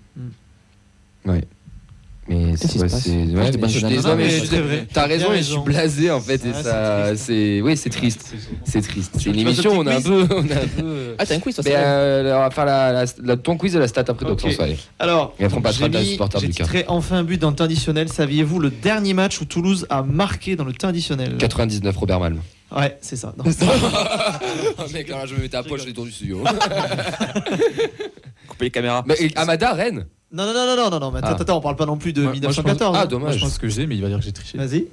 Mais qui ouais, passe c'est. ouais, mais pas je suis désolé, mais mais. T'as raison, et je suis blasé en fait. Et Ouais, c'est ça, triste. c'est. Oui, c'est triste. C'est triste. C'est une émission, on a un peu. On a un peu. Ah, t'as un quiz, ça Mais vrai. euh, on va faire la, la- la- ton quiz et la stat après, donc allez. Alors, Et après, on passera j'ai de la mis- supporter j'ai du cas. titré enfin un but dans le temps additionnel. Saviez-vous le dernier match où Toulouse a marqué dans le temps additionnel 99 Robert Malm. Ouais, c'est ça. Non. oh mec, alors je me mettais à poil, je l'ai tour du studio. Couper les caméras. Mais et Amada, Rennes Non, non, non, non, non, non, non, mais attends, Ah. attends, on parle pas non plus de Moi- moi, je pense- 1914. Ah, hein. dommage. Moi, je pense que j'ai, mais il va dire que j'ai triché. Vas-y.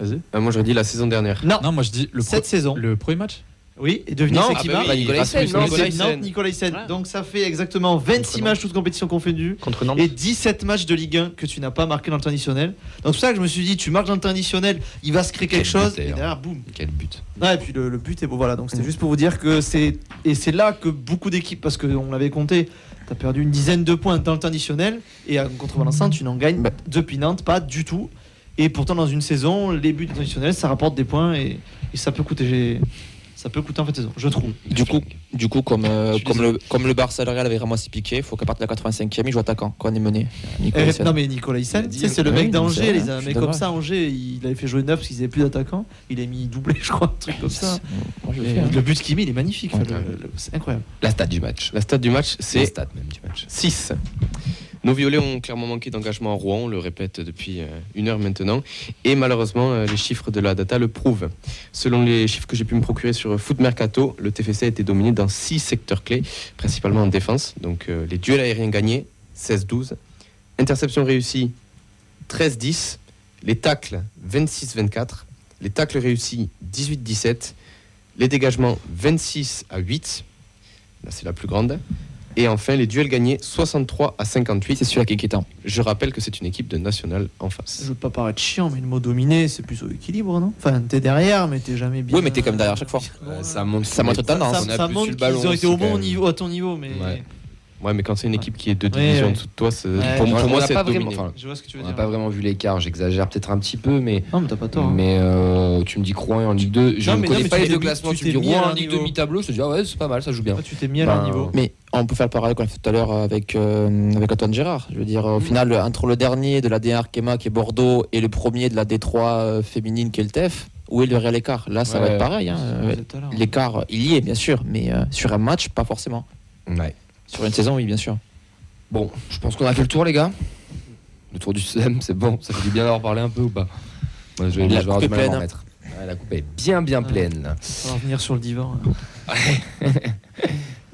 Vas-y. Euh, moi, j'aurais dit la saison dernière. Non, Non, moi je dis le, cette pro- saison. le premier match. Oui, et devinez Non, c'est ah qui bah oui, Nicolas Hyssen, non, Nicolas C'est Hyssen. Nantes, Nicolas Hyssen. Ouais. Donc ça fait exactement 26 matchs, toutes compétitions confondues. Contre Nantes. Et 17 matchs de Ligue 1 que tu n'as pas marqué dans le temps additionnel. Donc c'est pour ça que je me suis dit, tu marques dans le temps additionnel, il va se créer quelque Quel chose. but, Et derrière, boum. Quel but. Ouais, et puis le, le but est beau. Voilà, donc c'était juste pour vous dire que c'est. Et c'est là que beaucoup d'équipes, parce qu'on l'avait compté, tu as perdu une dizaine de points dans le temps additionnel. Et contre Valenciennes, tu n'en gagnes Bah. depuis Nantes, pas du tout. Et pourtant, dans une saison, les buts additionnels, ça rapporte des points et, et ça peut coûter. Ça peut coûter en fait saison, je trouve. Du coup, du coup comme, euh, comme, le, comme le Barça et le Real avait vraiment si piqué, il faut qu'à partir de la 85e, il joue attaquant quand on est mené. Nicolas Eh, non mais Nicolas sais, c'est le mec d'Angers, les un mec comme ça, Angers, il avait fait jouer neuf parce qu'ils n'avaient plus d'attaquant. Il a mis doublé, je crois, un truc comme ça. Moi, je le Et fais, hein. le but qu'il met, il est magnifique. Ouais. Enfin, c'est incroyable. La stat du match. La stat du match, C'est la c'est stat même du match. 6. Nos violets ont clairement manqué d'engagement à Rouen, on le répète depuis euh, une heure maintenant. Et malheureusement, euh, les chiffres de la data le prouvent. Selon les chiffres que j'ai pu me procurer sur Foot Mercato, le TFC a été dominé dans six secteurs clés, principalement en défense. Donc euh, les duels aériens gagnés, 16-12. Interception réussie, 13-10. Les tacles, 26-24. Les tacles réussis, 18-17. Les dégagements, 26 à 8. Là, c'est la plus grande. Et enfin, les duels gagnés, 63 à 58. C'est celui-là qui est inquiétant. Je rappelle que c'est une équipe de national en face. Je veux pas paraître chiant, mais le mot dominé, c'est plus au équilibre, non? Enfin, t'es derrière, mais t'es jamais bien. Oui, mais t'es comme derrière chaque fois. Euh, ça montre Ça montre tendance. Ça, on a ça plus montre le qu'ils ballon ont été au bon niveau, à ton niveau, mais. Ouais. Ouais, mais quand c'est une équipe qui est deux divisions ouais. en dessous de toi, pour, moi, c'est vraiment- enfin, Je vois ce que tu veux On n'a dire. pas vraiment vu l'écart, j'exagère peut-être un petit peu, mais, Non, mais t'as pas tort. hein. mais euh, tu me dis Rouen en Ligue 2. Je Non, ne mais- connais non, pas tu les deux classements. tu Tu me dis Rouen en Ligue niveau. 2 mi-tableau, je te dis ah ouais, c'est pas mal, ça joue bien. Tu t'es mis à leur Ben, niveau. Mais on peut faire le parallèle qu'on a fait tout à l'heure avec, euh, avec Antoine Gérard. Je veux dire, au final, entre le dernier de la D1 Arkema qui est Bordeaux et le premier de la D3 euh, féminine qui est le TEF, où est le réel écart Là, ça va être pareil. hein. L'heure. L'écart, il y est, bien sûr, mais euh, sur un match, pas forcément. Ouais. Sur une saison, oui, bien sûr. Bon, je pense qu'on a fait le tour, les gars. Le tour du SEM, c'est bon. Ça fait du bien d'avoir parlé un peu ou pas Moi, je vais, La je coupe du est mal à pleine, hein. mettre. Ouais, la coupe est bien, bien Ouais. pleine. On va revenir sur le divan. hein.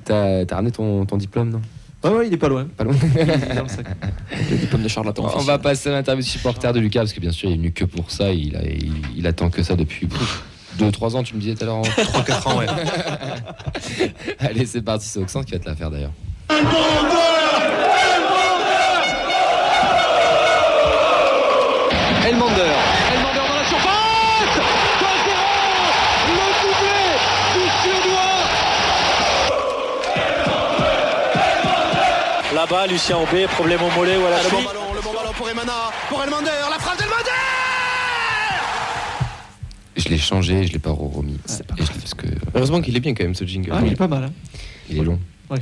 T'as t'as ramené ton, ton diplôme, non? Ouais, ouais, il est pas loin. Pas loin. Le diplôme de charlatan. On va passer à l'interview supporter de Lucas, parce que bien sûr, il est venu que pour ça. Il, a- il, il attend que ça depuis 2-3 ans, tu me disais tout à l'heure. en- 3-4 ans, ouais. Allez, c'est parti, c'est Oxen qui va te la faire d'ailleurs. Elmander. Elmander dans la surface 2-0 Le doublé du Suédois Là-bas, Lucien Aubé, problème au mollet ou à la Le bon cheville. ballon, le bon ballon pour Emana, pour Elmander, la frappe d'Elmander Je l'ai changé, je l'ai pas remis. Pas parce que Heureusement qu'il est bien quand même ce jingle. Ah, il est pas mal. hein. il est long.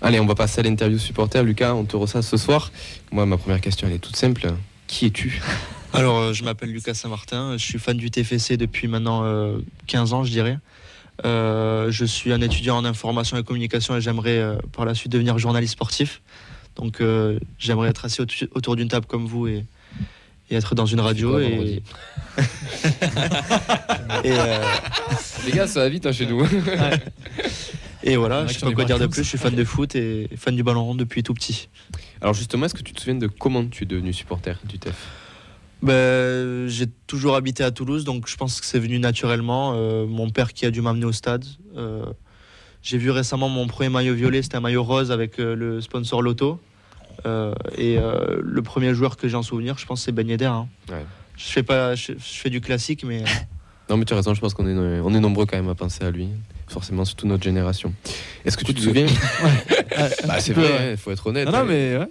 Allez, on va passer à l'interview supporter. Lucas, on te reçoit ce soir. Moi, ma première question, elle est toute simple. Qui es-tu Alors, euh, je m'appelle Lucas Saint-Martin, je suis fan du TFC depuis maintenant euh, 15 ans, je dirais. Euh, je suis un étudiant en information et communication et j'aimerais euh, par la suite devenir journaliste sportif. Donc, euh, j'aimerais être assis au- autour d'une table comme vous et, et être dans une radio. quoi Et, euh, Les gars, ça va vite hein, chez nous. et voilà, je sais pas quoi dire de plus, je suis fan de foot et fan du ballon rond depuis tout petit. Alors justement, est-ce que tu te souviens de comment tu es devenu supporter du TEF Ben, j'ai toujours habité à Toulouse, donc je pense que c'est venu naturellement. Euh, mon père qui a dû m'amener au stade. Euh, j'ai vu récemment mon premier maillot violet, c'était un maillot rose avec euh, le sponsor Lotto. Euh, et euh, le premier joueur que j'ai en souvenir, je pense, c'est Ben Yedder. hein. Ouais. Je fais pas, je, je fais du classique, mais Non, mais tu as raison, je pense qu'on est, on est nombreux quand même à penser à lui. Forcément, surtout notre génération. Est-ce que tu te souviens? Bah, c'est vrai, il faut être honnête. Non, non, mais ouais.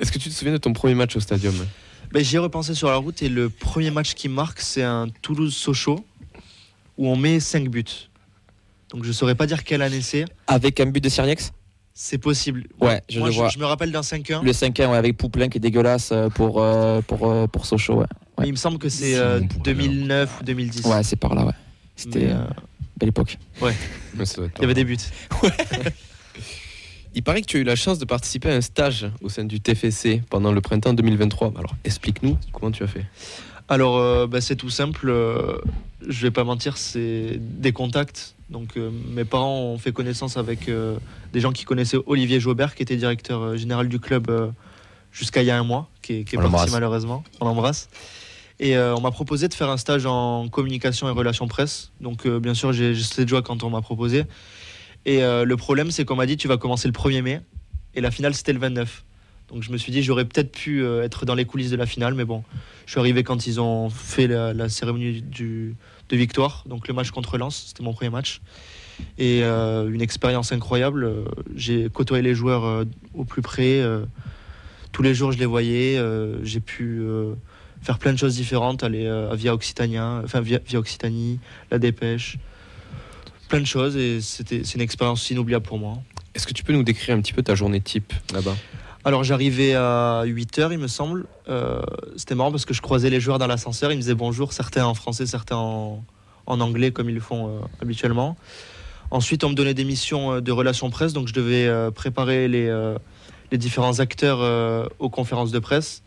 Est-ce que tu te souviens de ton premier match au stadium? Ben, j'y ai repensé sur la route et le premier match qui marque, c'est un Toulouse-Sochaux où on met 5 buts. Donc je saurais pas dire quelle année c'est. Avec un but de Siriex C'est possible. Ouais, je Moi, le vois. je me rappelle d'un 5-1. Le 5 ouais, avec Pouplin qui est dégueulasse euh, pour, euh, pour, euh, pour Sochaux. Ouais, Il me semble que c'est euh, Poulain. 2009 ou 2010. ouais c'est par là. Ouais. C'était Mais, euh, belle époque. Mais ça doit être il y avait des buts. Il paraît que tu as eu la chance de participer à un stage au sein du TFC pendant le printemps 2023. Alors explique-nous comment tu as fait. Alors, euh, bah, c'est tout simple. euh, je vais pas mentir, c'est des contacts. Donc, euh, mes parents ont fait connaissance avec euh, des gens qui connaissaient Olivier Jaubert, qui était directeur euh, général du club jusqu'à il y a un mois, qui est, qui est On parti malheureusement. On l'embrasse. Et on m'a proposé de faire un stage en communication et relations presse. Donc, bien sûr, j'ai de joie quand on m'a proposé. Et le problème, c'est qu'on m'a dit tu vas commencer le 1er mai. Et la finale, c'était le 29. Donc, je me suis dit j'aurais peut-être pu être dans les coulisses de la finale, mais bon. Je suis arrivé quand ils ont fait la, la cérémonie du, victoire, donc le match contre Lens, c'était mon premier match. Et euh, une expérience incroyable. Euh, J'ai côtoyé les joueurs euh, au plus près. tous les jours, je les voyais. J'ai pu faire plein de choses différentes, aller à Via Occitania, enfin Via, Via Occitanie, la Dépêche, plein de choses. Et c'était c'est une expérience inoubliable pour moi. Est-ce que tu peux nous décrire un petit peu ta journée type là-bas? Alors j'arrivais à 8h il me semble. Euh, C'était marrant parce que je croisais les joueurs dans l'ascenseur, ils me disaient bonjour, certains en français, certains en, anglais comme ils le font euh, habituellement. Ensuite on me donnait des missions euh, de relations presse, donc je devais préparer les, différents acteurs aux conférences de presse,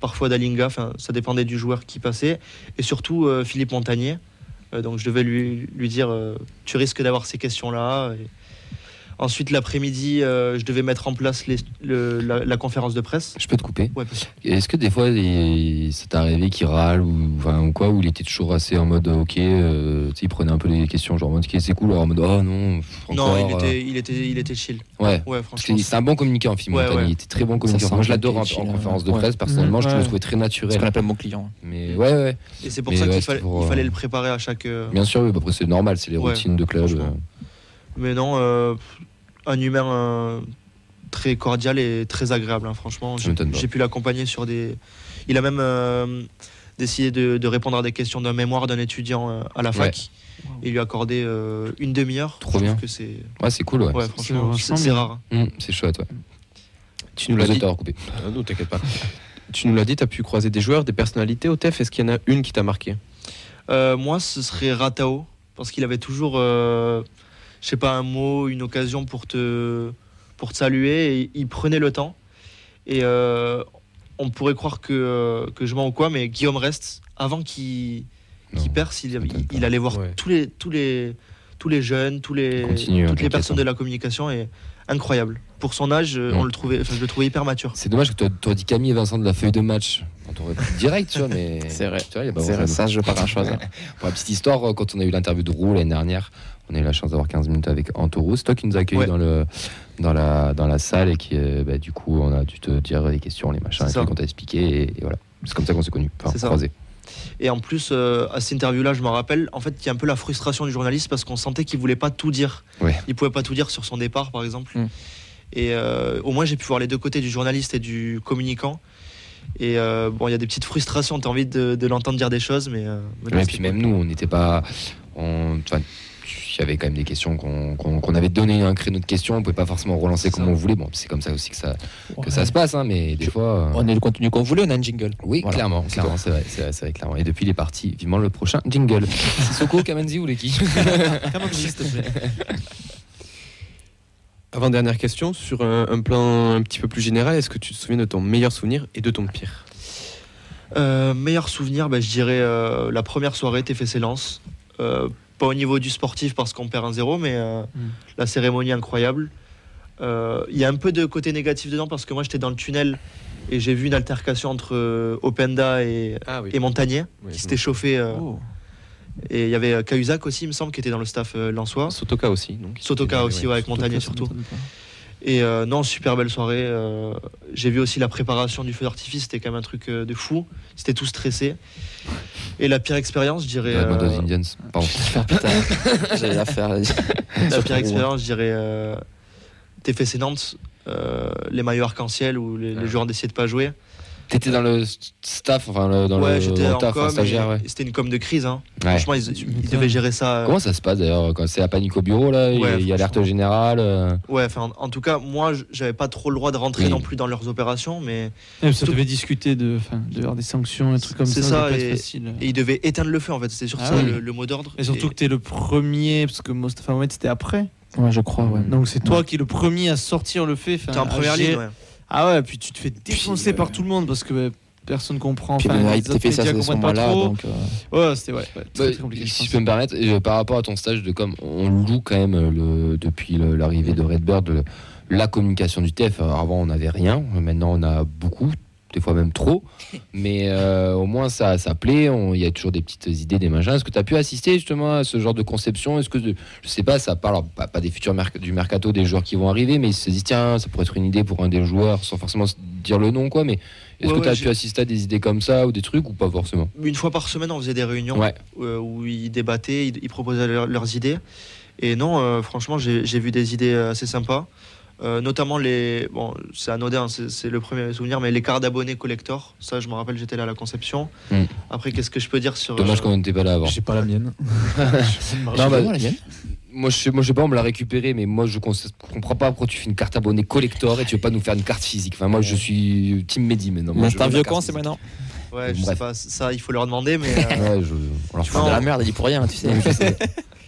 parfois d'Alinga, ça dépendait du joueur qui passait, et surtout Philippe Montagnier. Donc je devais lui, dire tu risques d'avoir ces questions-là. Ensuite l'après-midi, euh, je devais mettre en place les- le- la- la conférence de presse. Je peux te couper Ouais, parce- Est-ce que des fois, il- ça t'est arrivé qu'il râle ou, enfin, ou quoi, ou il était toujours assez en mode ok, euh, il prenait un peu les questions, genre en mode ok, c'est cool, alors en mode oh non, encore, non, il euh, était, il, était, il était chill. Ouais. Ouais, franchement. c'est un bon communicant, Philippe Ouais, ouais. Il était très bon communicant. Moi, je l'adore en, en conférence de ouais. presse. Personnellement, je le trouvais très C'est ce naturel. qu'on appelle mon client. Mais ouais, ouais. Et c'est pour Mais ça ouais, qu'il fallait, pour, il fallait le préparer à chaque. Bien sûr, oui. bah, Après, c'est normal, c'est les routines de club. Mais non, euh, un humain euh, très cordial et très agréable. hein, franchement, j'ai pu l'accompagner sur des. Il a même euh, décidé de, de répondre à des questions d'un mémoire d'un étudiant euh, à la fac. Et lui accorder euh, une demi-heure. Trop Je trouve bien. que c'est. Ouais, c'est cool, ouais. Ouais, franchement, c'est rare. Hum, c'est chouette, ouais. Tu nous l'as dit. Ah non, t'inquiète pas. tu nous l'as dit, tu as pu croiser des joueurs, des personnalités au TEF. Est-ce qu'il y en a une qui t'a marqué? Euh, moi, ce serait Ratao, parce qu'il avait toujours, euh, je sais pas, un mot, une occasion pour te, pour te saluer, et il prenait le temps. Et euh, on pourrait croire que, que je mens ou quoi, mais Guillaume reste, avant qu'il qu'il perce, il, allait voir Ouais. tous, les, tous, les, tous les jeunes, tous les, Continue, toutes les personnes de la communication, et incroyable. Pour son âge, euh, on le trouvait, enfin, je le trouvais hyper mature. C'est dommage que tu aurais dit Camille et Vincent de la feuille de match. On direct, tu vois, mais. C'est vrai. Tu vois, il y a pas C'est vrai, grand-chose. ça, je veux pas grand-chose. hein. Pour la petite histoire, euh, quand on a eu l'interview de Roux l'année dernière, on a eu la chance d'avoir 15 minutes avec Antoro. C'est toi qui nous as accueillis Ouais. dans, le, dans, la, dans la salle et qui, euh, bah, du coup, on a dû te dire les questions, les machins, qu'on t'a expliqué. Et, et voilà. C'est comme ça qu'on s'est connus. Enfin, C'est ça. croisés. Et en plus, euh, à cette interview-là, je me rappelle, en fait, il y a un peu la frustration du journaliste parce qu'on sentait qu'il voulait pas tout dire. Ouais. Il pouvait pas tout dire sur son départ, par exemple. Mm. Et euh, au moins, j'ai pu voir les deux côtés du journaliste et du communicant. Et euh, bon, il y a des petites frustrations, tu as envie de, de l'entendre dire des choses, mais. euh, mais là, Et puis même nous, on n'était pas. on- Il y avait quand même des questions qu'on avait donné un créneau de questions, on pouvait pas forcément relancer comme ça. on voulait. Bon, c'est comme ça aussi que ça, que ça se passe, hein, mais des fois. euh, On est le contenu qu'on voulait, on a un jingle. Oui, Voilà. clairement, clairement, c'est vrai, c'est vrai, clairement. Et depuis, il est parti. Vivement le prochain jingle. Sissoko, Kamenzi ou les qui s'il te plaît. Avant dernière question, sur un, un plan un petit peu plus général, est-ce que tu te souviens de ton meilleur souvenir et de ton pire? Euh, meilleur souvenir, bah, je dirais euh, la première soirée TFC Lens. Euh, pas au niveau du sportif parce qu'on perd un 0 mais euh, Mm. la cérémonie incroyable. Euh, Il y a un peu de côté négatif dedans parce que moi j'étais dans le tunnel et j'ai vu une altercation entre euh, Openda et, Ah oui. et Montagnier Oui, qui s'était chauffé. euh, Oh. et il y avait Cahuzac aussi, il me semble, qui était dans le staff euh, lensois. Sotoka aussi. Donc, Sotoka aussi, ouais, avec Montagnier surtout. Et euh, non, super belle soirée. euh, J'ai vu aussi la préparation du feu d'artifice, c'était quand même un truc euh, de fou. C'était tout stressé. Et la pire expérience, je dirais. Ouais, Indians. Pardon. J'allais la faire. la pire expérience, je dirais. Euh, TFC Nantes, euh, les maillots arc-en-ciel où les, les joueurs décidaient de pas jouer. T'étais dans le staff, enfin le- dans ouais, le en taf, com. stagiaire, ouais. C'était une com de crise. Hein. Ouais. Franchement, ils, ils devaient gérer ça. euh, Comment ça se passe d'ailleurs quand c'est la panique au bureau là Il y a- Ouais, il y a alerte générale. euh, Ouais, enfin, en, tout cas, moi, j'avais pas trop le droit de rentrer Oui. non plus dans leurs opérations, mais Même ça Tout- devait discuter de, de faire des sanctions, un truc comme ça. C'est ça, et- facile. et ils devaient éteindre le feu en fait. C'était surtout Ah ça oui. le, le mot d'ordre. Et surtout que t'es le premier, parce que Mostafa Mohamed c'était après. Ouais, je crois, ouais. Donc c'est toi qui es le premier à sortir le fait. t'es en à première ligne. Ah ouais, puis tu te fais défoncer euh, par tout le monde parce que personne comprend. Puis enfin, fait ça à ce moment-là. Donc, euh, Ouais, c'était ouais, ouais, très, Bah, très compliqué. si je peux me permettre, euh, par rapport à ton stage de com, on loue quand même euh, le, depuis l'arrivée de Redbird le- la communication du TF. Alors, avant, on n'avait rien. Maintenant, on a beaucoup, des fois même trop. Mais euh, au moins, ça, ça plaît. Il y a toujours des petites idées, des machins. Est-ce que tu as pu assister justement à ce genre de conception? Est-ce que, je sais pas, ça parle pas, pas des futurs merc- du mercato, des joueurs qui vont arriver, mais ils se disent, tiens, ça pourrait être une idée pour un des joueurs sans forcément dire le nom, quoi. Mais est-ce Ouais, que tu as pu assister à des idées comme ça ou des trucs ou pas forcément? Une fois par semaine, on faisait des réunions Ouais. euh, où ils débattaient, ils, proposaient leur- leurs idées. Et non, euh, franchement, j'ai vu des idées assez sympas. Euh, notamment les. Bon, c'est anodin, c'est le premier souvenir, mais les cartes d'abonnés collector. Ça, je me rappelle, j'étais là à la conception. Mm. Après, qu'est-ce que je peux dire sur. Dommage euh, qu'on n'était pas là avant. J'ai pas la mienne. Non, bah, moi, je sais, moi, je sais pas, on me l'a récupéré, mais moi, je comprends pas pourquoi tu fais une carte abonnée collector et tu veux pas nous faire une carte physique. Enfin, moi, je suis Team Mehdi maintenant. Mais c'est un vieux con, c'est maintenant. Ouais, je Bref. sais pas, ça, il faut leur demander, mais. euh, Ouais, je, on leur Tu fais de la merde, il dit pour rien, tu sais.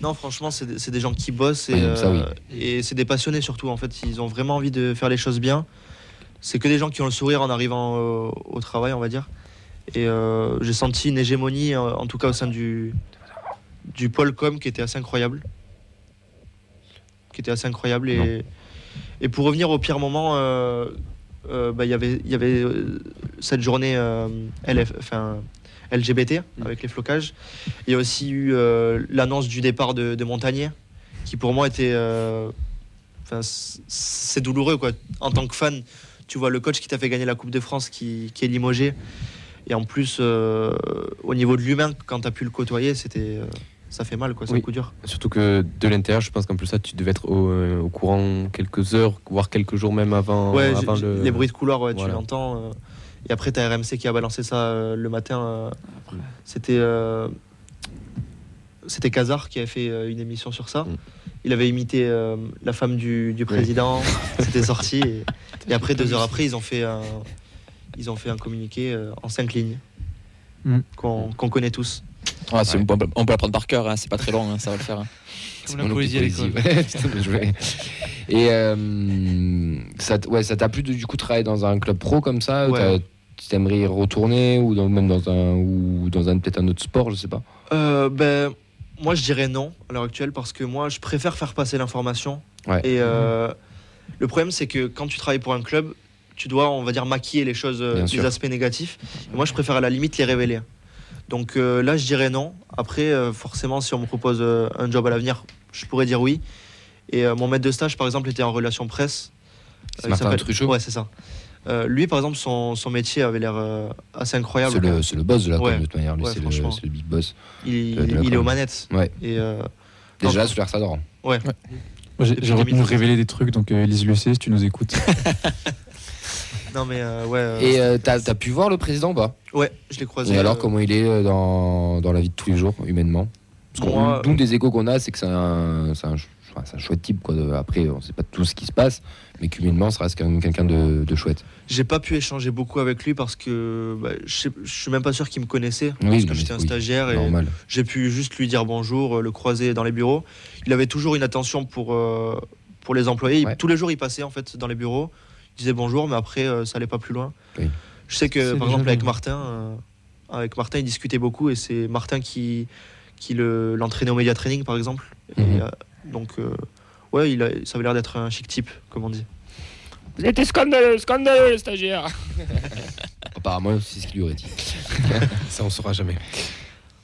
Non, franchement, c'est des, gens qui bossent et, Oui, ça, oui. euh, et c'est des passionnés surtout. En fait, ils ont vraiment envie de faire les choses bien. C'est que des gens qui ont le sourire en arrivant au travail, on va dire. Et euh, j'ai senti une hégémonie, euh, en tout cas au sein du, du pôle com, qui était assez incroyable. Qui était assez incroyable. Et, et pour revenir au pire moment, euh, euh, bah, il y avait- il y avait cette journée LF, enfin, LGBT avec les flocages. Il y a aussi eu euh, l'annonce du départ de, de Montagnier, qui pour moi était. euh, enfin, c'est douloureux, quoi. En tant que fan, tu vois le coach qui t'a fait gagner la Coupe de France qui, qui est limogé. Et en plus, euh, au niveau de l'humain, quand tu as pu le côtoyer, c'était euh, ça fait mal, quoi. C'est Oui. un coup dur. Surtout que de l'intérieur, je pense qu'en plus ça, tu devais être au, euh, au courant quelques heures, voire quelques jours même avant, Ouais, avant j'ai- le. les bruits de couloir, ouais, Voilà. tu l'entends. Et après, t'as RMC qui a balancé ça euh, le matin. euh, C'était. euh, C'était Kazar qui avait fait euh, une émission sur ça. Mm. Il avait imité euh, la femme du, du président. C'était sorti. Et, et après, deux heures après, ils ont fait un, ils ont fait un communiqué euh, en cinq lignes Mm. qu'on connaît tous. Ouais, Ouais. on, peut, l'apprendre par cœur, hein, c'est pas très long, hein, ça va le faire. hein. C'est mon poésie poésie, ouais, putain, bien joué. Et euh, ça, t- ouais, ça t'a plu de du coup travailler dans un club pro comme ça Ouais. T'as- Tu t'aimerais y retourner ou dans, même dans un ou dans un peut-être un autre sport, je sais pas? Euh, ben, moi, je dirais non à l'heure actuelle parce que moi, je préfère faire passer l'information. Ouais. Et euh, le problème, c'est que quand tu travailles pour un club, tu dois, on va dire, maquiller les choses, euh, Bien les sûr. aspects négatifs. Et moi, je préfère à la limite les révéler. Donc euh, là, je dirais non. Après, euh, forcément, si on me propose euh, un job à l'avenir, je pourrais dire oui. Et euh, mon maître de stage, par exemple, était en relation presse. C'est Euh, Martin s'appelle- Truchot Ouais, c'est ça. Euh, lui, par exemple, son, son métier avait l'air euh, assez incroyable. C'est le, boss de la com Ouais. de toute manière, lui, Ouais, c'est le, big boss. Il, de la il est aux manettes. Ouais. Et euh, Déjà sur l'air ça dort. ouais. J'ai retenu 2012. révéler des trucs, donc euh, Elise Lucet, si tu nous écoutes. Non, mais euh, ouais. euh, Et euh, t'as as pu voir le président pas? Ouais, je l'ai croisé. Et alors euh, comment il est dans, dans la vie de tous les jours, humainement? Parce qu'on nous des échos qu'on a, c'est que c'est un, c'est un, c'est un chouette type. Quoi. Après, on sait pas tout ce qui se passe, mais qu'humainement, ça reste quand même quelqu'un de, de chouette. J'ai pas pu échanger beaucoup avec lui parce que bah, je, sais- je suis même pas sûr qu'il me connaissait. Oui, parce non, que mais j'étais un oui, stagiaire et Normal. j'ai pu juste lui dire bonjour, euh, le croiser dans les bureaux. Il avait toujours une attention pour, euh, pour les employés. Il- Ouais. Tous les jours, il passait en fait dans les bureaux, disait bonjour, mais après, euh, ça allait pas plus loin. Oui. Je sais que par exemple, avec. Martin, euh, avec Martin, il discutait beaucoup et c'est Martin qui, qui le- l'entraînait au média training par exemple. Et, Mhm. euh, donc, euh, ouais, il a, ça avait l'air d'être un chic type, comme on dit. Vous êtes scandaleux, scandaleux, le stagiaire Apparemment, c'est ce qu'il lui aurait dit. Ça, on saura jamais.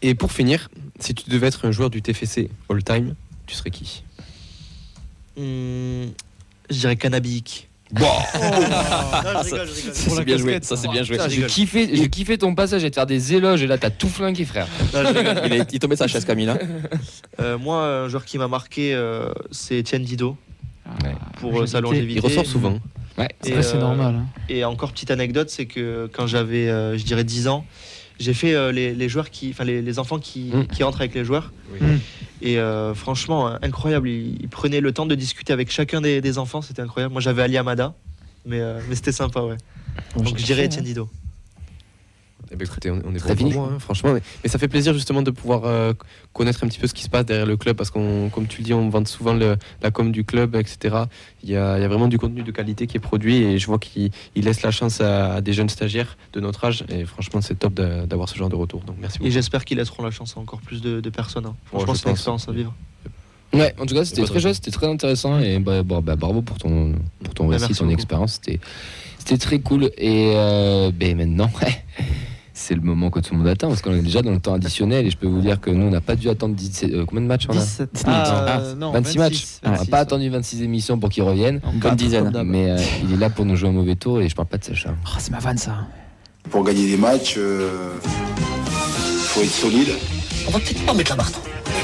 Et pour finir, si tu devais être un joueur du TFC all-time, tu serais qui? Hmm, je dirais cannabique. Bon. non, je rigole, je rigole. Ça c'est bien joué, ça c'est bien joué. J'ai kiffé, j'ai kiffé ton passage et de faire des éloges et là t'as tout flingué frère. Non. Il est, il tombé de sa chaise Camille. hein. Euh, moi, un joueur qui m'a marqué, euh, c'est Etienne Dido Ouais. pour euh, sa longévité. Il ressort souvent. Ouais. Et, c'est euh, normal. hein. Et encore petite anecdote, c'est que quand j'avais, euh, je dirais, 10 ans, j'ai fait euh, les, les joueurs qui, enfin les, les enfants qui, Mm. qui entrent avec les joueurs. Oui. Mm. Et euh, franchement, euh, incroyable. Il, il prenait le temps de discuter avec chacun des, des enfants, c'était incroyable. Moi, j'avais Ali Amada, mais, euh, mais c'était sympa, ouais. Donc je dirais Etienne Dido. Eh ben, écoutez, on, on est Très bon hein, franchement. Mais, mais ça fait plaisir justement de pouvoir euh, connaître un petit peu ce qui se passe derrière le club parce qu'on, comme tu le dis, on vend souvent le- la com du club, etc. Il y, a, il y a vraiment du contenu de qualité qui est produit et je vois qu'il il laisse la chance à, à des jeunes stagiaires de notre âge et franchement, c'est top d'avoir ce genre de retour. Donc merci Et beaucoup. j'espère qu'ils laisseront la chance à encore plus de, de personnes. hein. Ouais, Franchement, je c'est une expérience à vivre. Ouais, en tout cas, c'était très chouette, c'était très intéressant et bah, bon, bah, bravo pour ton, pour ton Bah, récit, ton expérience. C'était, c'était très cool. Et euh, ben maintenant, c'est le moment que tout le monde attend parce qu'on est déjà dans le temps additionnel et je peux vous dire que nous, on n'a pas dû attendre 17, euh, combien de matchs on a 17. Ah, euh, non, 26 matchs. On n'a 26, pas ouais. attendu 26 émissions pour qu'il revienne. Une bonne dizaine. Mais euh, il est là pour nous jouer un mauvais tour et je parle pas de Sacha. Oh, c'est ma vanne ça. Pour gagner des matchs, il faut être solide. On va peut-être pas mettre la barre.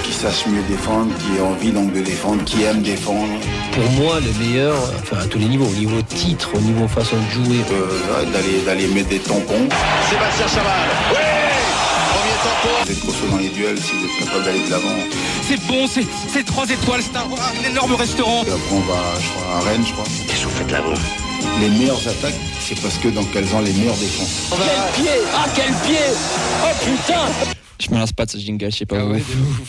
Qui sache mieux défendre, qui ait envie donc de défendre, qui aime défendre. Pour moi, le meilleur, enfin à tous les niveaux, au niveau titre, au niveau façon de jouer. Euh, d'aller, d'aller mettre des tampons. Sébastien Chaval, oui Premier tampon Vous êtes costaud dans les duels si vous êtes capable d'aller de l'avant. C'est bon, c'est c'est trois étoiles, c'est un, un énorme restaurant. Et après on va je crois, à Rennes, je crois. Qu'est-ce que vous faites là-bas? Les meilleures attaques, c'est parce que donc elles ont les meilleures défenses. Quel pied? Ah quel pied? Oh putain Je me lasse pas de ce jingle, je sais pas. Ah où. ouais.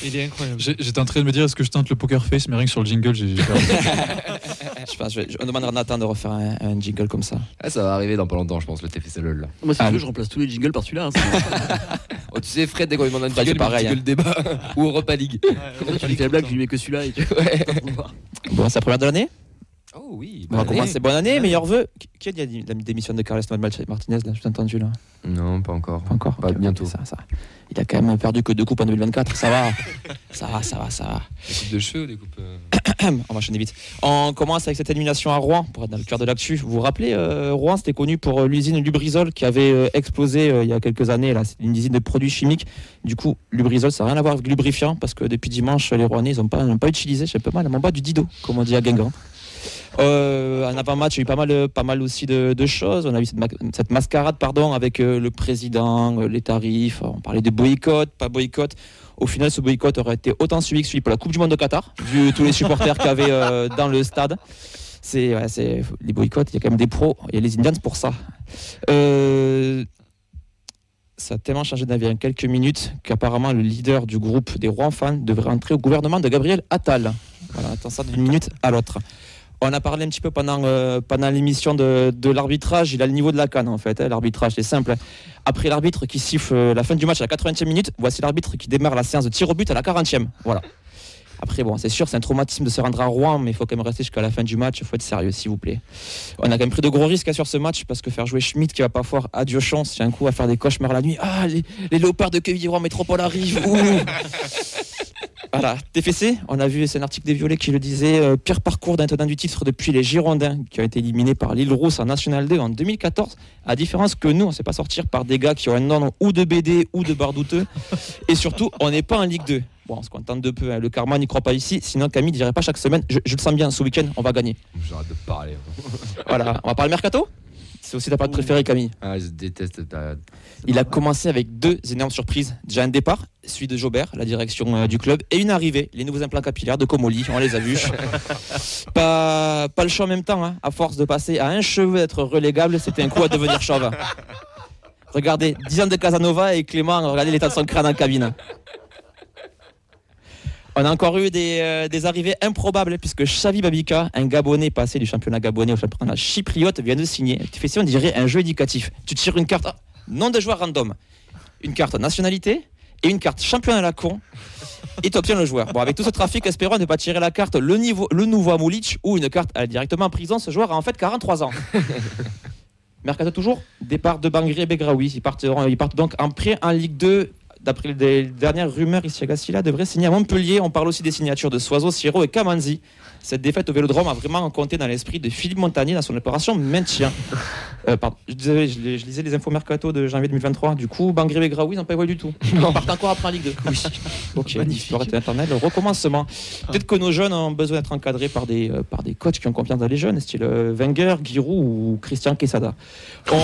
Il est incroyable. J'étais en train de me dire, est-ce que je tente le poker face, mais rien que sur le jingle, j'ai perdu. Je pense, je vais- je- on demandera à Nathan de refaire un, un jingle comme ça. Ah, ça va arriver dans pas longtemps, je pense, le TFC LOL. là. Moi, si Ah, tu veux, je remplace tous les jingles par celui-là. hein, Oh, tu sais, Fred, dès qu'on lui demande un jingle, c'est pareil, le débat ou Europa League. Ça, tu lui fais la blague, je lui mets que celui-là. Et tu... Ouais. Bon, c'est la première de l'année? Oh oui. On va commencer. Bonne année, meilleurs vœux. Qui- Qui a dit la démission de Carles Martinez là Je t'ai entendu là. Non, pas encore. Pas encore. Pas bientôt. ok, ça, ça. Il a quand même perdu que deux coupes en 2024. Ça va. ça va, ça va, ça va. Des coupes de cheveux ou des coupes. euh, On va enchaîner vite. On commence avec cette élimination à Rouen, pour être dans le cœur de l'actu. Vous vous rappelez, euh, Rouen, c'était connu pour euh, l'usine Lubrizol qui avait euh, explosé euh, il y a quelques années. Là, c'est une usine de produits chimiques. Du coup, Lubrizol, ça n'a rien à voir avec lubrifiant parce que depuis dimanche, les Rouennais, ils n'ont pas, pas utilisé, j'ai un peu mal à mon bas du dido, comme on dit à Guingamp. Euh, en avant-match, il y a eu pas mal, pas mal aussi de, choses. On a vu cette, ma- cette mascarade pardon, avec euh, le président, euh, les tarifs. On parlait de boycott, pas boycott. Au final, ce boycott aurait été autant suivi que celui pour la Coupe du Monde de Qatar, vu tous les supporters qu'il y avait euh, dans le stade. C'est les boycotts, il y a quand même des pros. Il y a les Indians pour ça. Ça a tellement changé d'avis en quelques minutes qu'apparemment le leader du groupe des Rouen fans devrait entrer au gouvernement de Gabriel Attal. Voilà, attends ça d'une minute à l'autre. On a parlé un petit peu pendant, euh, l'émission de, l'arbitrage. Il a le niveau de la canne en fait. hein, l'arbitrage, c'est simple. Après l'arbitre qui siffle euh, la fin du match à la 80e minute, voici l'arbitre qui démarre la séance de tir au but à la 40e. Voilà. Après, bon, c'est sûr, c'est un traumatisme de se rendre à Rouen, mais il faut quand même rester jusqu'à la fin du match. Il faut être sérieux, s'il vous plaît. On a quand même pris de gros risques hein, sur ce match parce que faire jouer Schmidt qui va pas fort, adieu chance. Un coup à faire des cauchemars la nuit. Ah, les, léopards de Quevilly-Rouen Métropole arrivent. Voilà, TFC, on a vu, c'est un article des Violets qui le disait, euh, pire parcours d'un tenant du titre depuis les Girondins qui ont été éliminés par l'île Rousse en National 2 en 2014. À différence que nous, on ne sait pas sortir par des gars qui ont un nom ou de BD ou de bar douteux. Et surtout, on n'est pas en Ligue 2. Bon, on se contente de peu, hein. le karma n'y croit pas ici, sinon Camille ne dirait pas chaque semaine, je, je le sens bien, ce week-end, on va gagner. J'arrête de parler. Voilà, on va parler mercato? C'est aussi ta part préférée, Camille. Ah, je déteste ta. Il a commencé avec deux énormes surprises. Déjà un départ, celui de Jobert, la direction euh, du club, et une arrivée, les nouveaux implants capillaires de Comoli, on les a vus. pas, pas le choix en même temps, hein. à force de passer à un cheveu d'être relégable, c'était un coup à devenir chauve. Regardez, 10 ans de Casanova et Clément, regardez l'état de son crâne en cabine. On a encore eu des, euh, des arrivées improbables puisque Xavi Babika, un Gabonais passé du championnat gabonais au championnat chypriote, vient de signer. Tu fais ça, on dirait un jeu éducatif. Tu tires une carte, ah, nom de joueur random, une carte nationalité et une carte championnat à la con et tu obtiens le joueur. Bon, avec tout ce trafic, espérons ne pas tirer la carte le, niveau, le nouveau Amulic ou une carte euh, directement en prison. Ce joueur a en fait 43 ans. Mercato toujours Départ de Bangri et Begraoui. Ils partent donc en prêt en Ligue 2. D'après les dernières rumeurs, Isiagasila devrait signer à Montpellier. On parle aussi des signatures de Soiseau, Siro et Kamanzi. Cette défaite au Vélodrome a vraiment compté dans l'esprit de Philippe Montagnier dans son opération maintien. Euh, pardon, je, disais- je lis- je lisais les infos mercato de janvier 2023. Du coup, Bangri et Begraoui, ils n'ont pas évolué du tout. Ils partent encore après en Ligue 2. Oui. Ok, Magnifique. Magnifique. Internet, le recommencement. Peut-être que nos jeunes ont besoin d'être encadrés par des, euh, par des coachs qui ont confiance dans les jeunes, style euh, Wenger, Giroud ou Christian Quesada. On,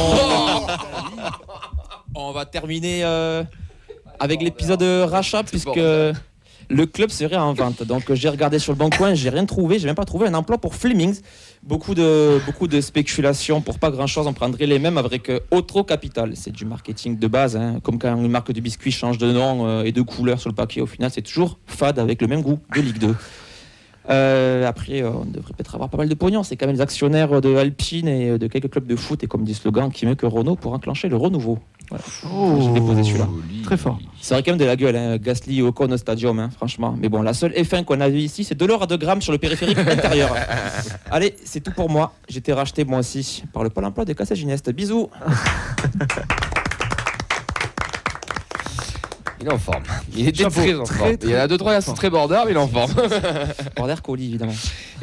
on va terminer euh, avec l'épisode rachat, puisque le club serait en vente. Donc j'ai regardé sur le bon coin, j'ai rien trouvé, j'ai même pas trouvé un emploi pour Flemings. Beaucoup de, beaucoup de spéculations pour pas grand chose, on prendrait les mêmes avec euh, Otro Capital. C'est du marketing de base, hein. comme quand une marque de biscuits change de nom euh, et de couleur sur le papier. Au final, c'est toujours fade avec le même goût de Ligue 2. Euh, après, on devrait peut-être avoir pas mal de pognon. C'est quand même les actionnaires de Alpine et de quelques clubs de foot, et comme dit le slogan, qui mieux que Renault pour enclencher le renouveau. Voilà. Oh. J'ai déposé celui-là. Très fort. Ça aurait quand même de la gueule, hein, Gasly au stadium, hein, franchement. Mais bon, la seule F1 qu'on a vue ici, c'est de l'or à 2 grammes sur le périphérique intérieur. Allez, c'est tout pour moi. J'ai été racheté moi aussi par le Pôle emploi des Cassés Gineste. Bisous. Il est en forme. Il était Chapeau. très en Très, forme. très Il y en a deux, trois, c'est très border, mais il est en forme. Border colis, évidemment.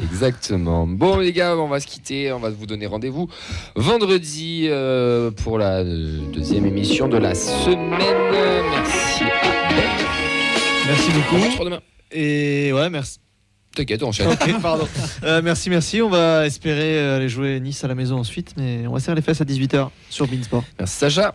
Exactement. Bon, les gars, on va se quitter. On va vous donner rendez-vous vendredi euh, pour la euh, deuxième émission de la semaine. Merci à Ben. Merci On beaucoup. se retrouve demain. Et ouais, merci. T'inquiète, on enchaîne. Ok, pardon. Euh, merci, merci. On va espérer aller jouer Nice à la maison ensuite, mais on va serrer les fesses à 18h sur Beansport. Merci Sacha.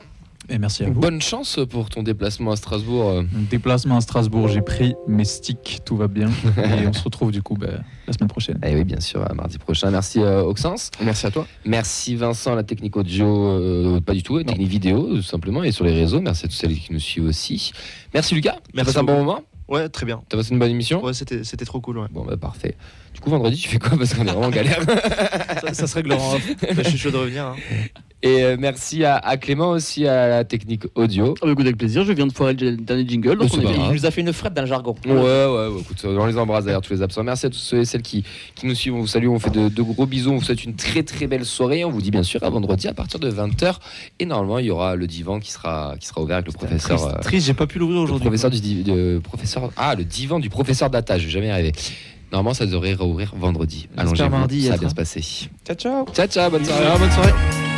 Et merci à vous. Bonne chance pour ton déplacement à Strasbourg. déplacement à Strasbourg, j'ai pris mes sticks, tout va bien. Et on se retrouve du coup bah, la semaine prochaine. Eh oui, bien sûr, à mardi prochain. Merci euh, Auxence. Merci à toi. Merci Vincent, la technique audio, euh, pas du tout, la technique vidéo, tout simplement, et sur les réseaux. Merci à tous celles qui nous suivent aussi. Merci Lucas. Merci passé un bon moment Ouais, très bien. T'as passé une bonne émission Ouais, c'était c'était trop cool. Ouais. Bon, bah parfait. Du coup, vendredi, tu fais quoi? Parce qu'on est vraiment en galère. Ça, ça se réglera en off. Bah, je suis chaud de revenir. hein. Et euh, merci à, à Clément aussi à la technique audio. Ah, bah, écoute, avec plaisir, je viens de foirer le dernier jingle. donc on est grave. Il nous a fait une frette dans le jargon. Ouais, ouais, ouais, écoute, on les embrasse d'ailleurs tous les absents. Merci à tous ceux et celles qui, qui nous suivent. On vous salue, on fait de, de gros bisous. On vous souhaite une très très belle soirée. On vous dit bien sûr à vendredi à partir de 20h. Et normalement, il y aura le divan qui sera, qui sera ouvert avec le professeur. Triste, euh, triste, j'ai pas pu l'ouvrir aujourd'hui. professeur du de- professeur. Ah, le divan du professeur Data. Je vais jamais y arriver. Normalement, ça devrait rouvrir vendredi. J'espère Allongez-vous, mardi y ça va bien se passer. Ciao, ciao. Ciao, ciao, bonne soirée. Bonne soirée.